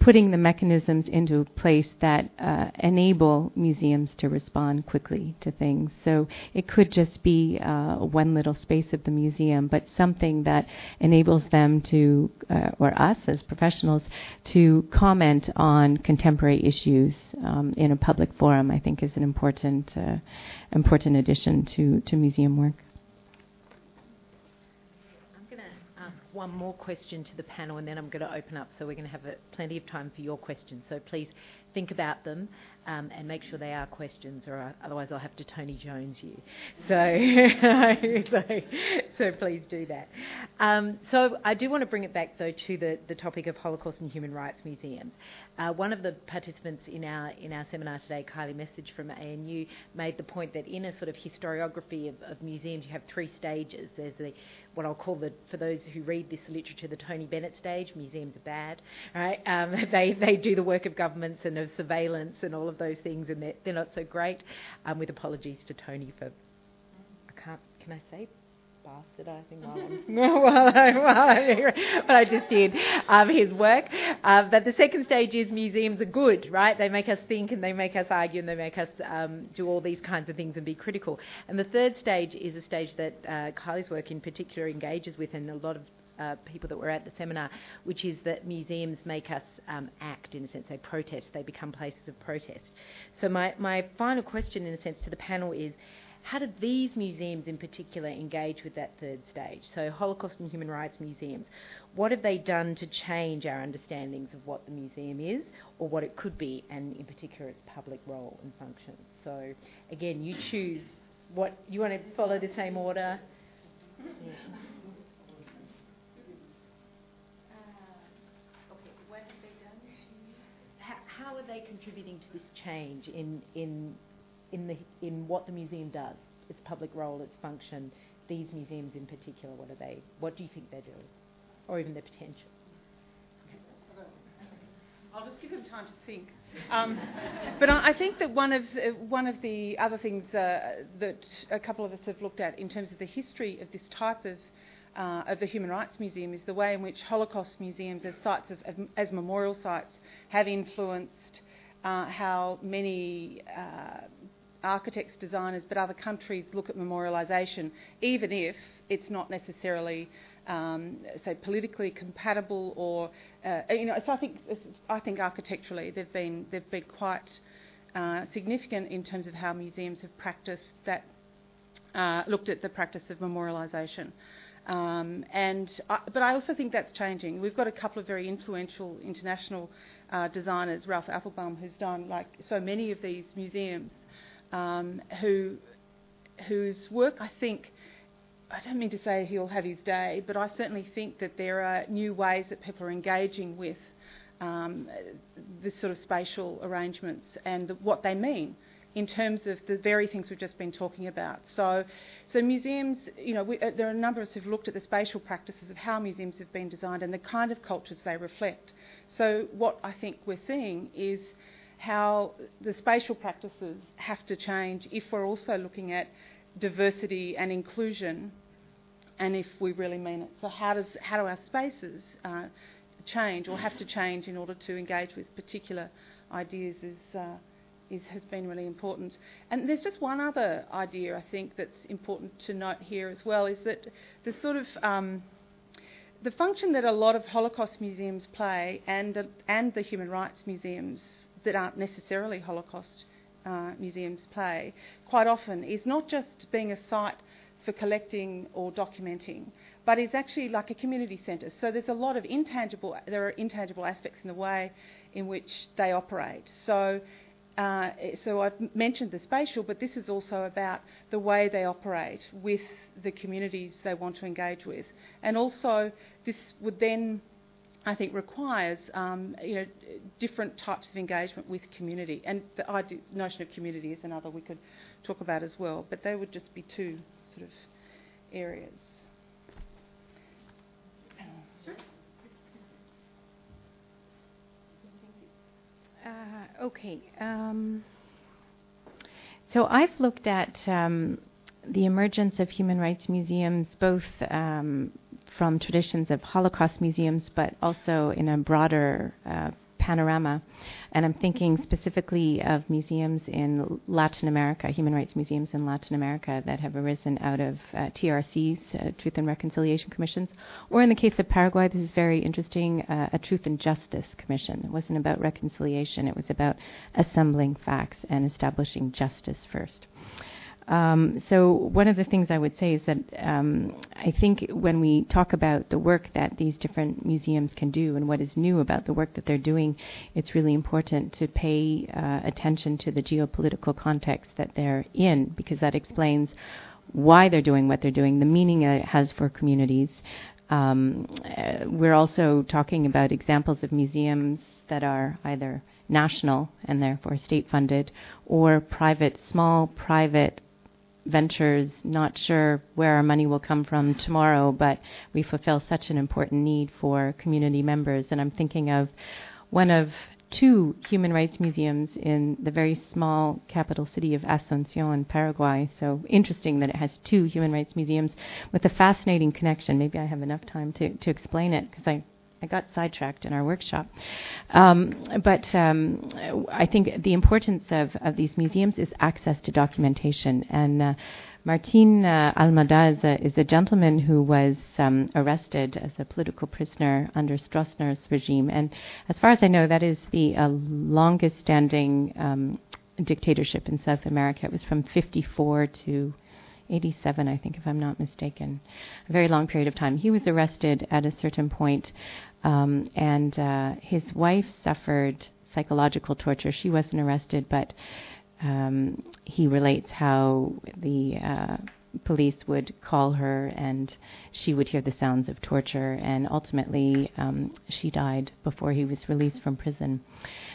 putting the mechanisms into place that uh, enable museums to respond quickly to things. So it could just be uh, one little space of the museum, but something that enables them to, uh, or us as professionals, to comment on contemporary issues um, in a public forum. I think is an important, uh, important addition to to museum work. One more question to the panel and then I'm going to open up so we're going to have a, plenty of time for your questions. So please think about them um, and make sure they are questions, or otherwise I'll have to Tony Jones you. So, so, so, please do that. Um, so I do want to bring it back though to the, the topic of Holocaust and human rights museums. Uh, one of the participants in our in our seminar today, Kylie Message from ANU, made the point that in a sort of historiography of, of museums, you have three stages. There's the what I'll call the for those who read this literature the Tony Bennett stage. Museums are bad, right? Um, they they do the work of governments and of surveillance and all of those things, and they're, they're not so great. Um, with apologies to Tony for I can't can I say bastardising while, I'm, while I, but I just did um, his work. Uh, but the second stage is museums are good, right? They make us think and they make us argue and they make us um, do all these kinds of things and be critical. And the third stage is a stage that uh, Kylie's work in particular engages with, and a lot of uh, people that were at the seminar, which is that museums make us um, act in a sense. They protest, they become places of protest. So, my, my final question, in a sense, to the panel is how did these museums in particular engage with that third stage? So, Holocaust and Human Rights museums, what have they done to change our understandings of what the museum is or what it could be, and in particular its public role and function? So, again, you choose what you want to follow the same order. Yeah. they contributing to this change in, in in, the, in what the museum does, its public role, its function, these museums in particular, what are they, what do you think they're doing? Or even their potential? I'll just give them time to think. Um, but I, I, think that one of uh, one of the other things uh, that a couple of us have looked at in terms of the history of this type of uh, of the Human Rights Museum is the way in which Holocaust museums, as sites of, as memorial sites, have influenced uh, how many uh, architects, designers, but other countries look at memorialisation, even if it's not necessarily, um, say, politically compatible or, uh, you know. So I think I think architecturally they've been they've been quite uh, significant in terms of how museums have practiced that, uh, looked at the practice of memorialisation. Um, and I, but I also think that's changing. We've got a couple of very influential international uh, designers, Ralph Appelbaum, who's done like so many of these museums um, who whose work I think I don't mean to say he'll have his day, but I certainly think that there are new ways that people are engaging with um, this sort of spatial arrangements and the, what they mean in terms of the very things we've just been talking about. So, so museums, you know, we, uh, there are a number of us who've looked at the spatial practices of how museums have been designed and the kind of cultures they reflect. So, what I think we're seeing is how the spatial practices have to change if we're also looking at diversity and inclusion and if we really mean it. So how does how do our spaces uh, change or have to change in order to engage with particular ideas is uh, is has been really important. And there's just one other idea I think that's important to note here as well is that the sort of um, the function that a lot of Holocaust museums play and uh, and the human rights museums that aren't necessarily Holocaust uh, museums play quite often is not just being a site for collecting or documenting, but is actually like a community centre. So there's a lot of intangible, there are intangible aspects in the way in which they operate. So, uh, so I've mentioned the spatial, but this is also about the way they operate with the communities they want to engage with. And also, this would then I think requires um, you know different types of engagement with community, and the idea, notion of community is another we could talk about as well. But they would just be two sort of areas. Uh, okay. Um, so I've looked at um, the emergence of human rights museums, both um, from traditions of Holocaust museums, but also in a broader uh, panorama. And I'm thinking specifically of museums in Latin America, human rights museums in Latin America that have arisen out of uh, TRCs, uh, Truth and Reconciliation Commissions, or in the case of Paraguay, this is very interesting, uh, a Truth and Justice Commission. It wasn't about reconciliation, it was about assembling facts and establishing justice first. Um, so one of the things I would say is that um, I think when we talk about the work that these different museums can do and what is new about the work that they're doing, it's really important to pay uh, attention to the geopolitical context that they're in because that explains why they're doing what they're doing, the meaning it has for communities. Um, uh, we're also talking about examples of museums that are either national and therefore state funded or private, small private ventures, not sure where our money will come from tomorrow, but we fulfill such an important need for community members. And I'm thinking of one of two human rights museums in the very small capital city of Asuncion Paraguay. So interesting that it has two human rights museums with a fascinating connection. Maybe I have enough time to, to explain it because I I got sidetracked in our workshop. Um, but um, I think the importance of, of these museums is access to documentation. And uh, Martin uh, Almada is a, is a, gentleman who was um, arrested as a political prisoner under Stroessner's regime. And as far as I know, that is the uh, longest standing um, dictatorship in South America. It was from 54 to 87, I think, if I'm not mistaken, a very long period of time. He was arrested at a certain point, um, and uh, his wife suffered psychological torture. She wasn't arrested, but um, he relates how the uh, police would call her and she would hear the sounds of torture, and ultimately um, she died before he was released from prison.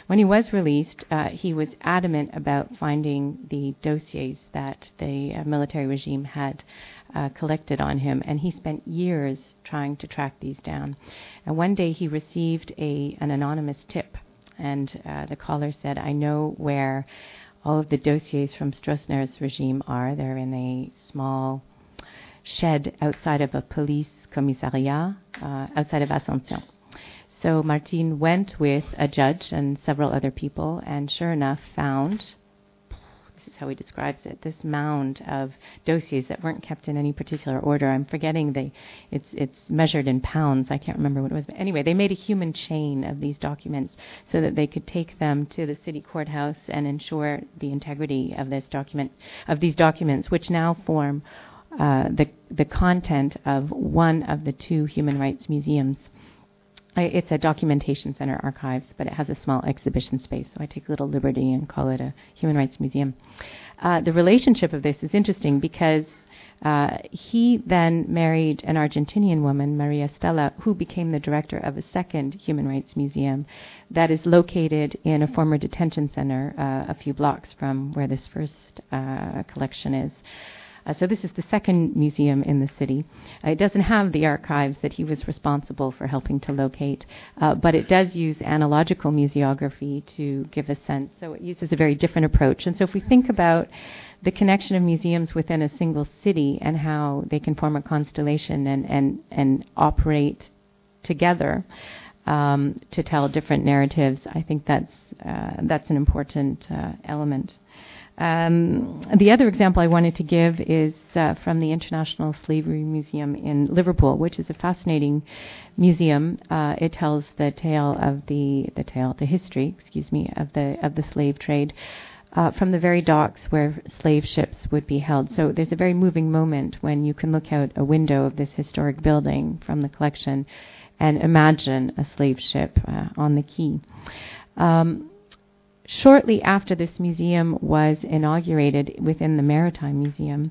When he was released, uh, he was adamant about finding the dossiers that the uh, military regime had uh, collected on him, and he spent years trying to track these down. And one day he received a an anonymous tip, and uh, the caller said, "I know where." all of the dossiers from Stroessner's regime are. They're in a small shed outside of a police commissariat uh, outside of Asuncion. So Martin went with a judge and several other people, and sure enough, found how he describes it this mound of dossiers that weren't kept in any particular order. I'm forgetting the it's it's measured in pounds. I can't remember what it was. But anyway, they made a human chain of these documents so that they could take them to the city courthouse and ensure the integrity of this document of these documents, which now form uh, the the content of one of the two human rights museums it's a documentation center archives, but it has a small exhibition space, so I take a little liberty and call it a human rights museum. Uh, the relationship of this is interesting because uh, he then married an Argentinian woman, Maria Stella, who became the director of a second human rights museum that is located in a former detention center uh, a few blocks from where this first uh, collection is. Uh, so this is the second museum in the city. Uh, it doesn't have the archives that he was responsible for helping to locate, uh, but it does use analogical museography to give a sense. So it uses a very different approach. And so if we think about the connection of museums within a single city and how they can form a constellation and, and, and operate together um, to tell different narratives, I think that's, uh, that's an important uh, element. Um, the other example I wanted to give is uh, from the International Slavery Museum in Liverpool, which is a fascinating museum. Uh, it tells the tale of the the tale, the history, excuse me, of the of the slave trade. Uh, from the very docks where slave ships would be held. So there's a very moving moment when you can look out a window of this historic building from the collection and imagine a slave ship uh, on the quay. Um, shortly after this museum was inaugurated within the Maritime Museum,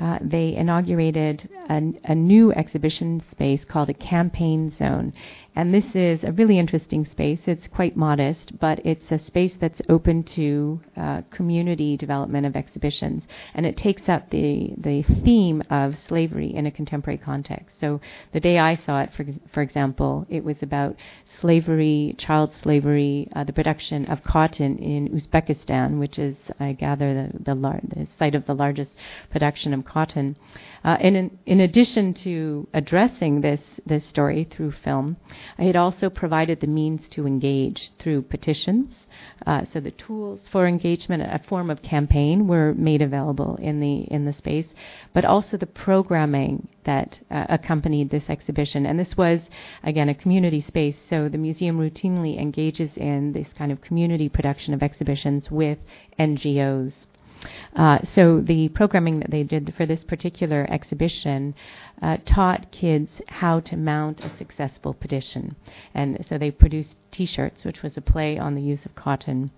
uh, they inaugurated a, a, new exhibition space called a campaign zone. And this is a really interesting space. It's quite modest, but it's a space that's open to uh, community development of exhibitions. And it takes up the, the theme of slavery in a contemporary context. So the day I saw it, for, for example, it was about slavery, child slavery, uh, the production of cotton in Uzbekistan, which is, I gather, the, the, lar- the site of the largest production of cotton. Uh, and in, in, addition to addressing this, this story through film, it also provided the means to engage through petitions. Uh, so the tools for engagement, a form of campaign, were made available in the in the space, but also the programming that uh, accompanied this exhibition. And this was again a community space, so the museum routinely engages in this kind of community production of exhibitions with NGOs Uh, so the programming that they did for this particular exhibition uh, taught kids how to mount a successful petition, and so they produced T-shirts, which was a play on the use of cotton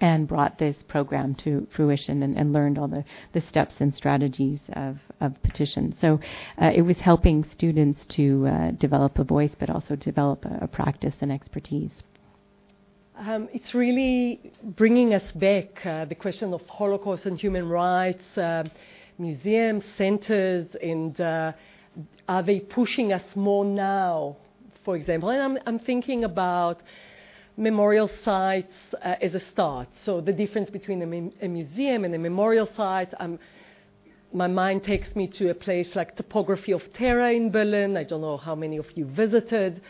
and brought this program to fruition and, and learned all the, the steps and strategies of, of petition. So uh, it was helping students to uh, develop a voice, but also develop a, a practice and expertise. Um, it's really bringing us back uh, the question of Holocaust and human rights, uh, museums, centers, and uh, are they pushing us more now, for example? And I'm, I'm thinking about memorial sites uh, as a start. So the difference between a, a museum and a memorial site, um, my mind takes me to a place like Topography of Terror in Berlin. I don't know how many of you visited.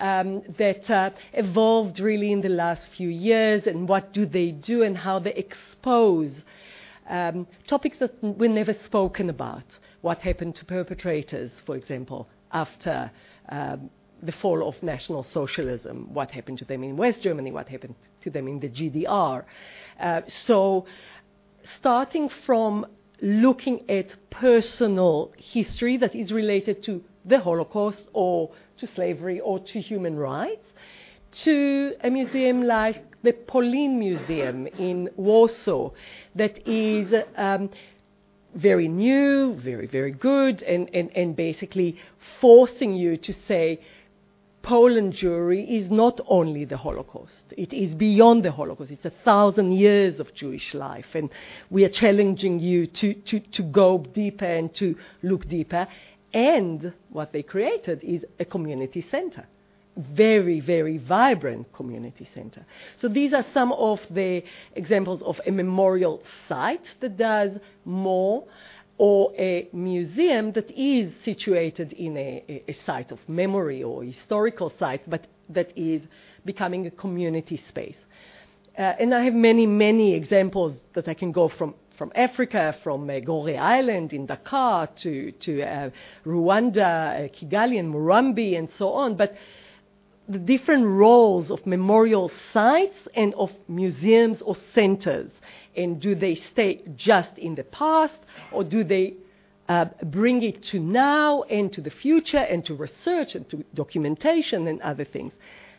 Um, that uh, evolved really in the last few years, and what do they do, and how they expose um, topics that were never spoken about. What happened to perpetrators, for example, after um, the fall of National Socialism, what happened to them in West Germany, what happened to them in the GDR. Uh, so, starting from looking at personal history that is related to the Holocaust or to slavery or to human rights, to a museum like the Polin Museum in Warsaw, that is um, very new, very, very good, and, and, and basically forcing you to say, Poland Jewry is not only the Holocaust. It is beyond the Holocaust. It's a thousand years of Jewish life. And we are challenging you to, to, to go deeper and to look deeper. And what they created is a community center. Very, very vibrant community center. So these are some of the examples of a memorial site that does more or a museum that is situated in a, a, site of memory or historical site, but that is becoming a community space. Uh, and I have many, many examples that I can go from, from Africa, from uh, Gorée Island in Dakar to, to uh, Rwanda, uh, Kigali, and Murambi, and so on. But the different roles of memorial sites and of museums or centers and do they stay just in the past or do they uh, bring it to now and to the future and to research and to documentation and other things?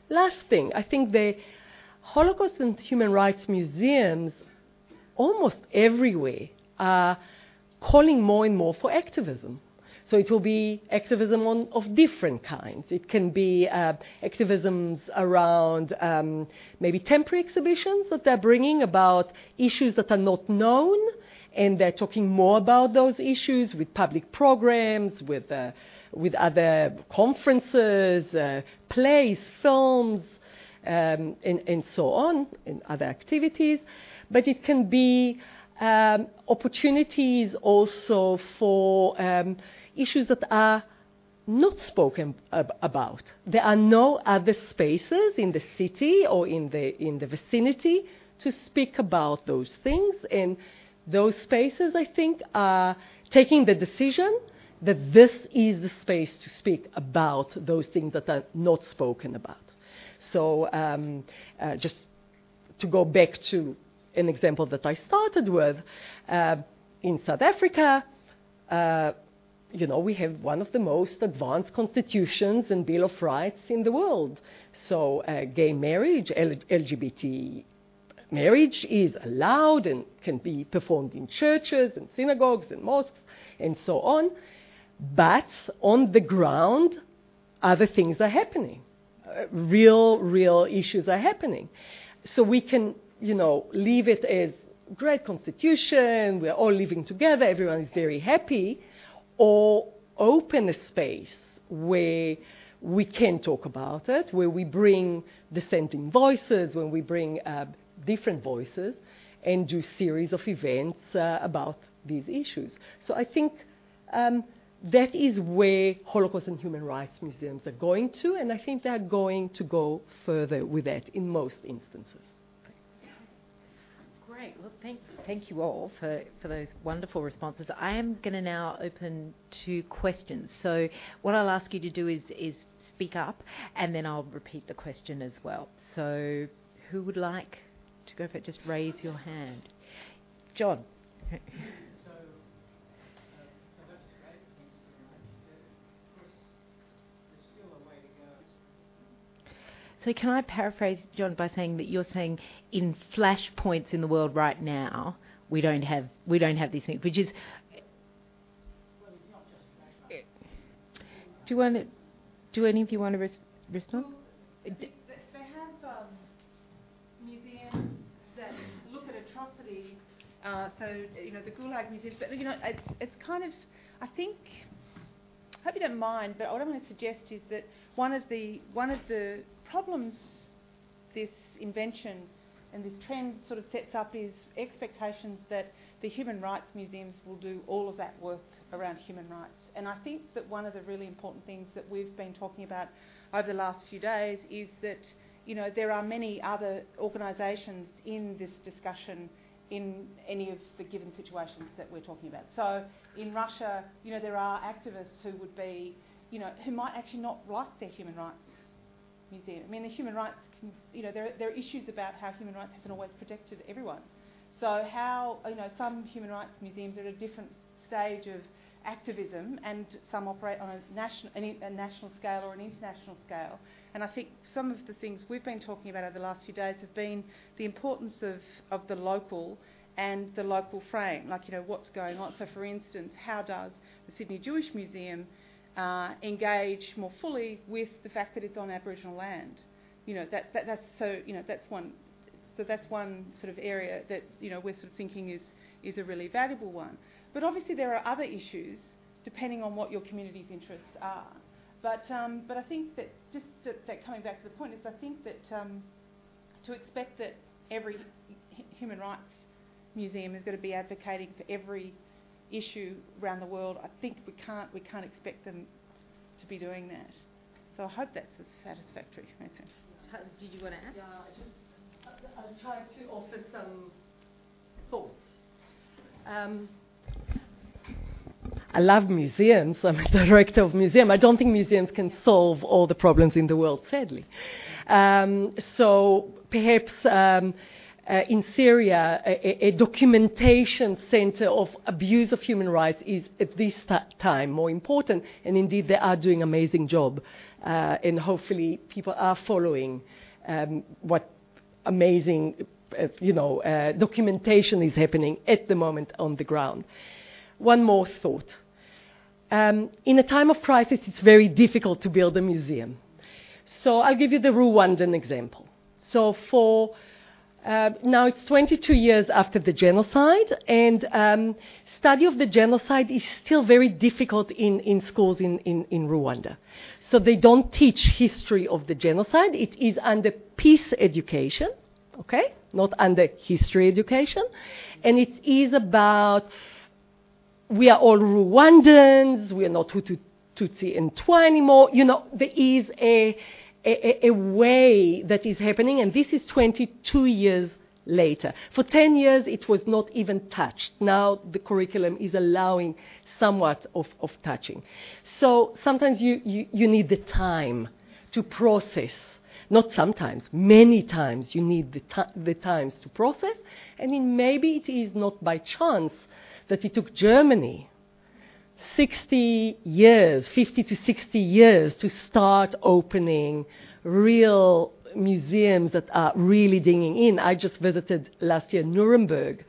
Last thing, I think the Holocaust and human rights museums almost everywhere are calling more and more for activism. So it will be activism on, of different kinds. It can be uh, activisms around um, maybe temporary exhibitions that they're bringing about issues that are not known, and they're talking more about those issues with public programs, with uh, with other conferences, uh, plays, films, um, and, and, so on, and other activities. But it can be um, opportunities also for um, issues that are not spoken ab- about. There are no other spaces in the city or in the, in the vicinity to speak about those things, and those spaces, I think, are taking the decision that this is the space to speak about those things that are not spoken about. So, um, uh, just to go back to an example that I started with, uh, in South Africa, uh, you know, we have one of the most advanced constitutions and Bill of Rights in the world. So, uh, gay marriage, L- LGBT marriage is allowed and can be performed in churches and synagogues and mosques and so on. But on the ground, other things are happening. Uh, real, real issues are happening. So we can, you know, leave it as great constitution, we're all living together, everyone is very happy or open a space where we can talk about it, where we bring dissenting voices, when we bring uh, different voices, and do series of events uh, about these issues. So I think um, that is where Holocaust and human rights museums are going to, and I think they are going to go further with that in most instances. Well, thank, thank you all for, for those wonderful responses. I am going to now open to questions. So, what I'll ask you to do is, is speak up, and then I'll repeat the question as well. So, who would like to go for it? Just raise your hand. John. So can I paraphrase John by saying that you're saying in flash points in the world right now we don't have we don't have these things, which is. Do you want to, do any of you want to res- respond? They have um, museums that look at atrocity. Uh, so you know the Gulag museums, but you know it's it's kind of I think. I hope you don't mind, but what I'm going to suggest is that one of the one of the problems this invention and this trend sort of sets up is expectations that the human rights museums will do all of that work around human rights. And I think that one of the really important things that we've been talking about over the last few days is that you know there are many other organisations in this discussion in any of the given situations that we're talking about. So in Russia, you know there are activists who would be, you know, who might actually not like their human rights museum. I mean, the human rights, you know, there, there are issues about how human rights hasn't always protected everyone. So how, you know, some human rights museums are at a different stage of activism and some operate on a national, a national scale or an international scale. And I think some of the things we've been talking about over the last few days have been the importance of, of the local and the local frame, like, you know, what's going on. So, for instance, how does the Sydney Jewish Museum uh, engage more fully with the fact that it's on Aboriginal land. You know that, that that's so you know that's one so that's one sort of area that you know we're sort of thinking is is a really valuable one. But obviously there are other issues depending on what your community's interests are. But um, but I think that just to, that coming back to the point is I think that um, to expect that every human rights museum is going to be advocating for every issue around the world, I think we can't we can't expect them to be doing that. So I hope that's a satisfactory answer. Did you want to add? Yeah, I just I'll try to offer some thoughts. Um, I love museums. I'm a director of museum. I don't think museums can solve all the problems in the world, sadly. Um, so perhaps um, uh, in Syria, a, a, documentation center of abuse of human rights is at this time more important, and indeed they are doing an amazing job, uh, and hopefully people are following um, what amazing, uh, you know, uh, documentation is happening at the moment on the ground. One more thought. Um, in a time of crisis, it's very difficult to build a museum. So I'll give you the Rwandan example. So for uh, now it's 22 years after the genocide, and um, study of the genocide is still very difficult in, in schools in, in, in, Rwanda. So they don't teach history of the genocide. It is under peace education, okay, not under history education, and it is about we are all Rwandans. We are not Hutu, Tutsi, and Twa anymore. You know, there is a a, a, way that is happening, and this is 22 years later. For 10 years, it was not even touched. Now the curriculum is allowing somewhat of, of touching. So sometimes you, you, you need the time to process. Not sometimes, many times you need the, t- the times to process. I mean, maybe it is not by chance that it took Germany 60 years, 50 to 60 years to start opening real museums that are really digging in. I just visited last year Nuremberg,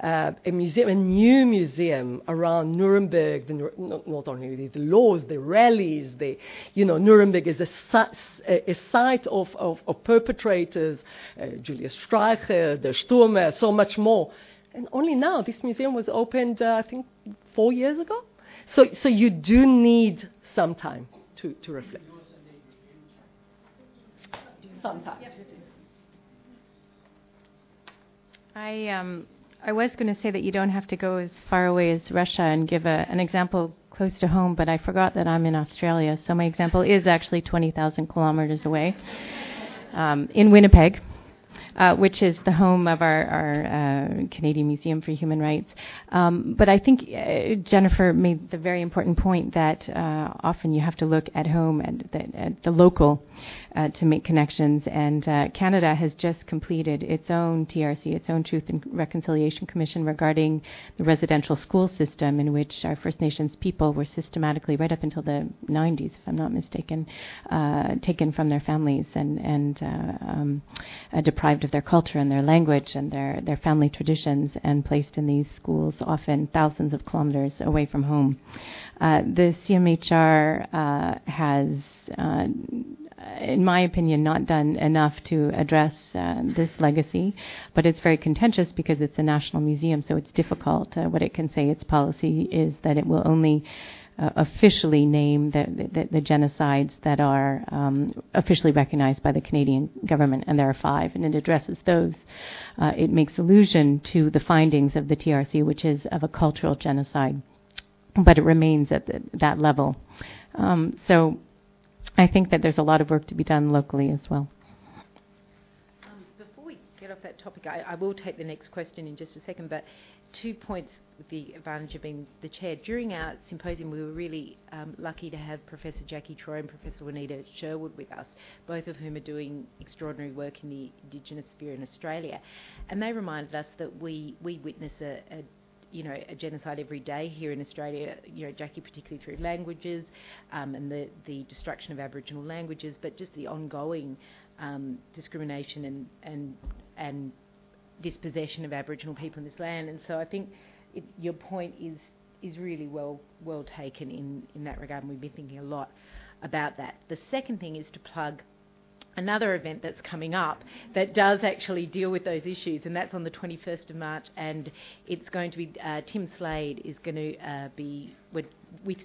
uh, a museum, a new museum around Nuremberg. The, not, not, only the laws, the rallies, the you know Nuremberg is a, a, site of, of, of perpetrators, uh, Julius Streicher, the Stürmer, so much more. And only now this museum was opened, uh, I think, four years ago. So, so you do need some time to, to reflect. I, um, I was going to say that you don't have to go as far away as Russia and give a, an example close to home, but I forgot that I'm in Australia, so my example is actually 20,000 kilometers away um, in Winnipeg uh, which is the home of our, our uh, Canadian Museum for Human Rights. Um, but I think uh, Jennifer made the very important point that uh, often you have to look at home and at, at the local uh, to make connections. And uh, Canada has just completed its own TRC, its own Truth and Reconciliation Commission regarding the residential school system, in which our First Nations people were systematically, right up until the 90s, if I'm not mistaken, uh, taken from their families and and uh, um, uh, deprived of their culture and their language and their their family traditions, and placed in these schools, often thousands of kilometers away from home. Uh, the CMHR has, uh, in my opinion, not done enough to address uh, this legacy, but it's very contentious because it's a national museum, so it's difficult. Uh, what it can say, its policy is that it will only uh, officially name the, the, the, genocides that are um, officially recognized by the Canadian government, and there are five, and it addresses those. Uh, it makes allusion to the findings of the TRC, which is of a cultural genocide but it remains at the, that level. Um, so I think that there's a lot of work to be done locally as well. Um, before we get off that topic, I, I, will take the next question in just a second, but two points with the advantage of being the chair. During our symposium, we were really um, lucky to have Professor Jackie Troy and Professor Juanita Sherwood with us, both of whom are doing extraordinary work in the Indigenous sphere in Australia. And they reminded us that we, we witness a, a you know, a genocide every day here in Australia, you know, Jackie particularly through languages um, and the, the destruction of Aboriginal languages, but just the ongoing um, discrimination and, and, and dispossession of Aboriginal people in this land. And so I think it, your point is, is really well, well taken in, in that regard, and we've been thinking a lot about that. The second thing is to plug another event that's coming up that does actually deal with those issues, and that's on the 21st of March. And it's going to be uh, Tim Slade is going to uh, be with,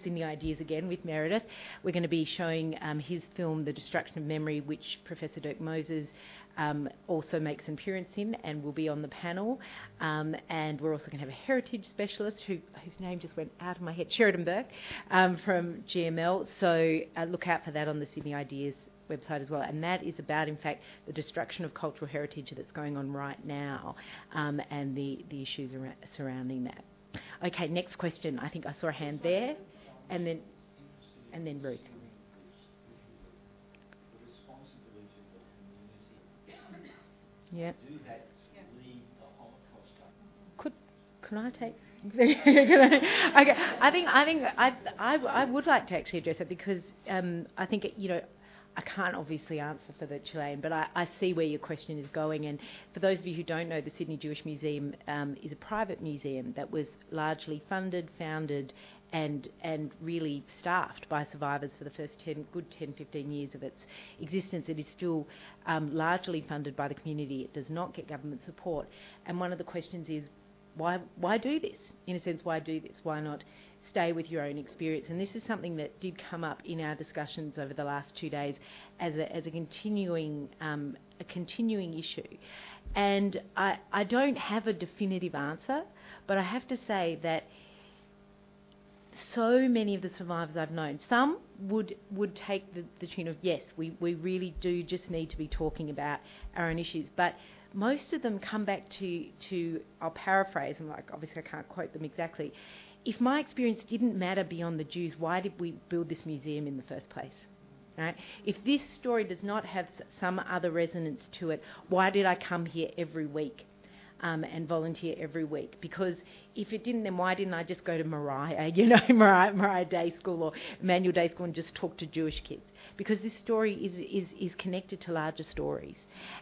Sydney Ideas again with Meredith. We're going to be showing um, his film, The Destruction of Memory, which Professor Dirk Moses. Um, also makes an appearance in and will be on the panel. Um, and we're also going to have a heritage specialist who, whose name just went out of my head, Sheridan Burke um, from GML. So uh, look out for that on the Sydney Ideas website as well, and that is about, in fact, the destruction of cultural heritage that's going on right now um, and the, the issues surrounding that. Okay, next question. I think I saw a hand there, and then and then Ruth. Yeah. Could could I take? okay, I think I think I, I I would like to actually address it because um, I think it, you know I can't obviously answer for the Chilean, but I, I, see where your question is going. And for those of you who don't know, the Sydney Jewish Museum um, is a private museum that was largely funded, founded, and and really staffed by survivors for the first 10, good 10, 15 years of its existence. It is still um, largely funded by the community. It does not get government support. And one of the questions is, why why do this? In a sense, why do this? Why not stay with your own experience. And this is something that did come up in our discussions over the last two days as a, as a continuing um, a continuing issue. And I, I don't have a definitive answer, but I have to say that so many of the survivors I've known, some would would take the, the tune of yes, we, we really do just need to be talking about our own issues, but most of them come back to to I'll paraphrase and like obviously I can't quote them exactly, if my experience didn't matter beyond the Jews, why did we build this museum in the first place? Right? If this story does not have some other resonance to it, why did I come here every week um, and volunteer every week? Because if it didn't, then why didn't I just go to Moriah, you know, Moriah, Moriah Day School or Emanuel Day School and just talk to Jewish kids? Because this story is, is, is connected to larger stories.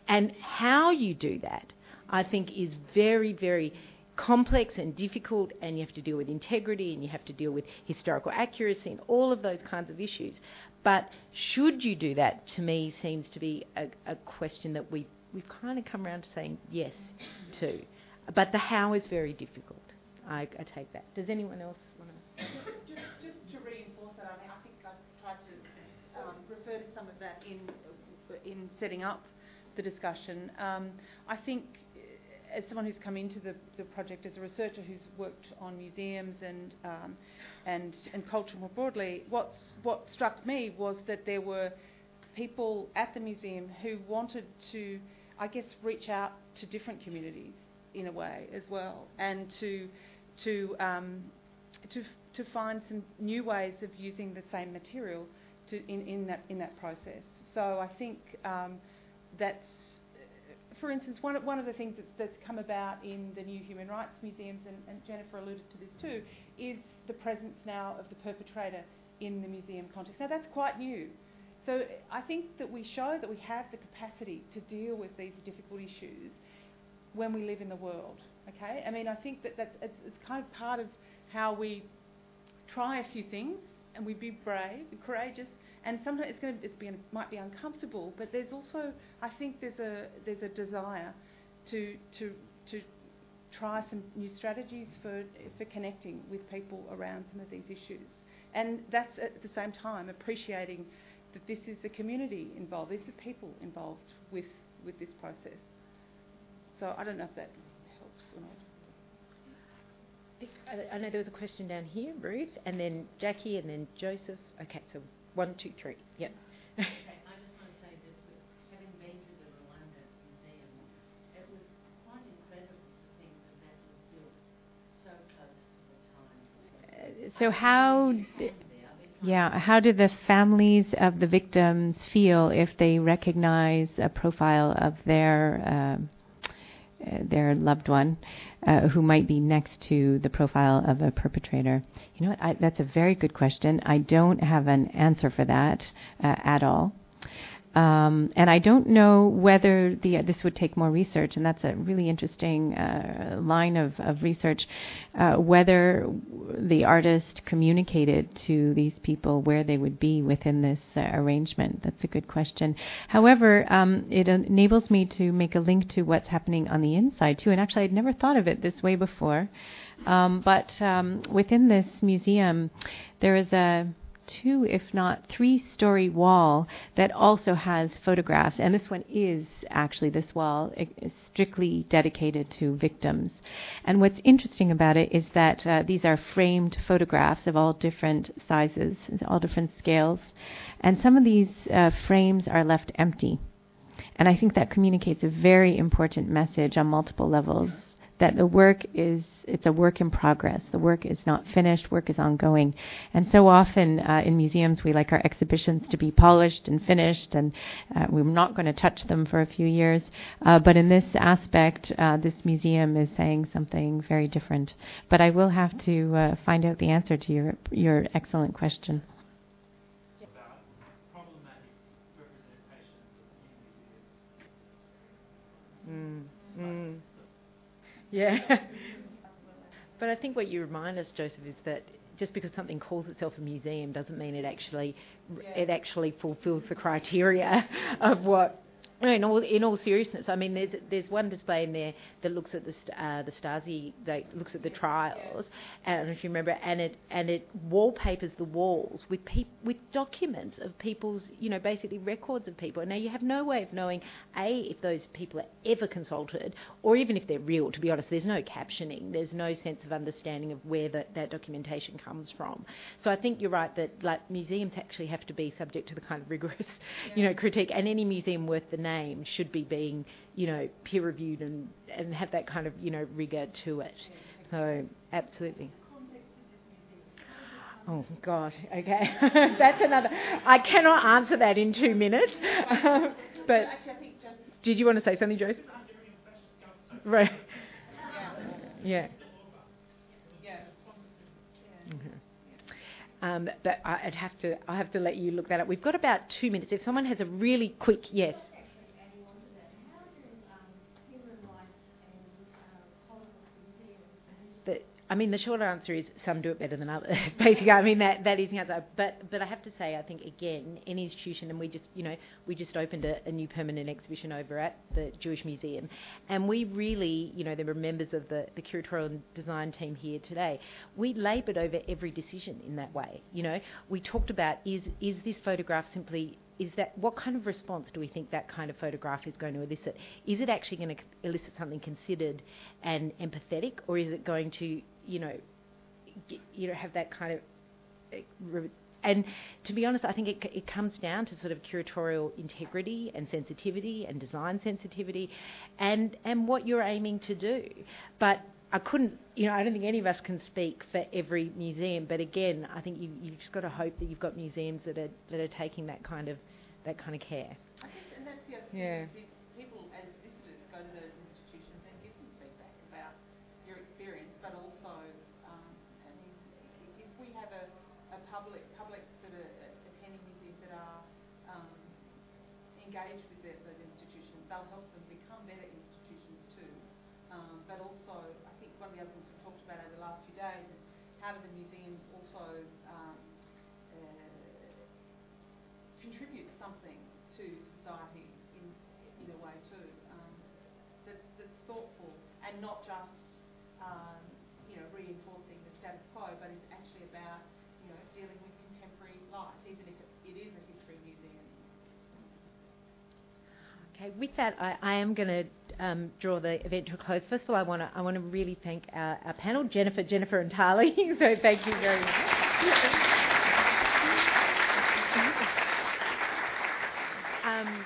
And how you do that, I think, is very, very complex and difficult, and you have to deal with integrity and you have to deal with historical accuracy and all of those kinds of issues. But should you do that, to me, seems to be a, a question that we've, we've kind of come around to saying yes to. But the how is very difficult. I, I take that. Does anyone else want to? Just, just to reinforce that, I mean, I think I tried to um, refer to some of that in in setting up the discussion. Um, I think as someone who's come into the, the project as a researcher who's worked on museums and um, and and culture more broadly, what's what struck me was that there were people at the museum who wanted to, I guess, reach out to different communities in a way as well, and to to um, to to find some new ways of using the same material to, in, in that in that process. so I think um, that's, for instance, one of, one of the things that's, that's come about in the new human rights museums, and, and Jennifer alluded to this too, is the presence now of the perpetrator in the museum context. Now that's quite new. So I think that we show that we have the capacity to deal with these difficult issues when we live in the world. Okay, I mean I think that that's it's, it's kind of part of how we try a few things and we be brave, courageous, and sometimes it's going to, it's being, might be uncomfortable, but there's also I think there's a there's a desire to to to try some new strategies for for connecting with people around some of these issues, and that's at the same time appreciating that this is a community involved, these are people involved with with this process. So I don't know if that helps or not. I know there was a question down here, Ruth, and then Jackie, and then Joseph. Okay, so one, two, three. Yep. okay, I just want to say this: having been the Rwanda Museum, it was quite incredible to think that that was built so close to the time. So how? Yeah, how do the families of the victims feel if they recognize a profile of their uh, their loved one uh, who might be next to the profile of a perpetrator? You know what? I, that's a very good question. I don't have an answer for that uh, at all. Um, and I don't know whether the, uh, this would take more research, and that's a really interesting uh, line of, of research. Uh, whether the artist communicated to these people where they would be within this uh, arrangement. That's a good question. However, um, it enables me to make a link to what's happening on the inside too. And actually, I'd never thought of it this way before. Um, but um, within this museum, there is a two, if not three story wall that also has photographs. And this one is actually, this wall is strictly dedicated to victims. And what's interesting about it is that uh, these are framed photographs of all different sizes, all different scales. And some of these uh, frames are left empty. And I think that communicates a very important message on multiple levels that the work is it's a work in progress. The work is not finished. Work is ongoing, and so often uh, in museums we like our exhibitions to be polished and finished, and uh, we're not going to touch them for a few years. Uh, but in this aspect, uh, this museum is saying something very different. But I will have to uh, find out the answer to your your excellent question. Yeah. but I think what you remind us, Joseph, is that just because something calls itself a museum doesn't mean it actually yeah. it actually fulfills the criteria of what in all in all seriousness, I mean, there's there's one display in there that looks at the uh, the Stasi that looks at the trials, and if you remember, and it and it wallpapers the walls with pe- with documents of people's, you know, basically records of people. Now you have no way of knowing a if those people are ever consulted, or even if they're real. To be honest, there's no captioning, there's no sense of understanding of where that that documentation comes from. So I think you're right that like museums actually have to be subject to the kind of rigorous, yeah. you know, critique, and any museum worth the name should be being, you know, peer reviewed and, and have that kind of, you know, rigour to it. So, absolutely. Oh God. Okay, that's another. I cannot answer that in two minutes. but did you want to say something, Joseph? Right. Yeah. Um, but I'd have to. I have to let you look that up. We've got about two minutes. If someone has a really quick yes. I mean, the short answer is some do it better than others. Basically, I mean that that is the answer. But but I have to say, I think again, any institution, and we just you know we just opened a, a, new permanent exhibition over at the Jewish Museum, and we really you know there were members of the the curatorial and design team here today. We laboured over every decision in that way. You know, we talked about is is this photograph simply is that what kind of response do we think that kind of photograph is going to elicit? Is it actually going to elicit something considered and empathetic, or is it going to, you know, you know, have that kind of eh, and to be honest, I think it, it comes down to sort of curatorial integrity and sensitivity and design sensitivity, and and what you're aiming to do. But I couldn't, you know, I don't think any of us can speak for every museum. But again, I think you, you've just got to hope that you've got museums that are that are taking that kind of that kind of care. I think, and that's the other Yeah. thing, if people as visitors go to those institutions and give them feedback about your experience, but also, um, I mean, if we have a, a public, publics that are attending museums that are um, engaged with their, those institutions, they'll help them become better institutions too. Um, but also, I think one of the other things we've talked about over the last few days is how do the museums also um, uh, contribute something to society in, in a way too um, that's, that's thoughtful and not just um, you know reinforcing the status quo, but is actually about you know dealing with contemporary life, even if it, it is a history museum. Okay, with that, I, I am going to um, draw the event to a close. First of all, I want to I want to really thank our, our panel, Jennifer, Jennifer, and Tali. so thank you very much. um,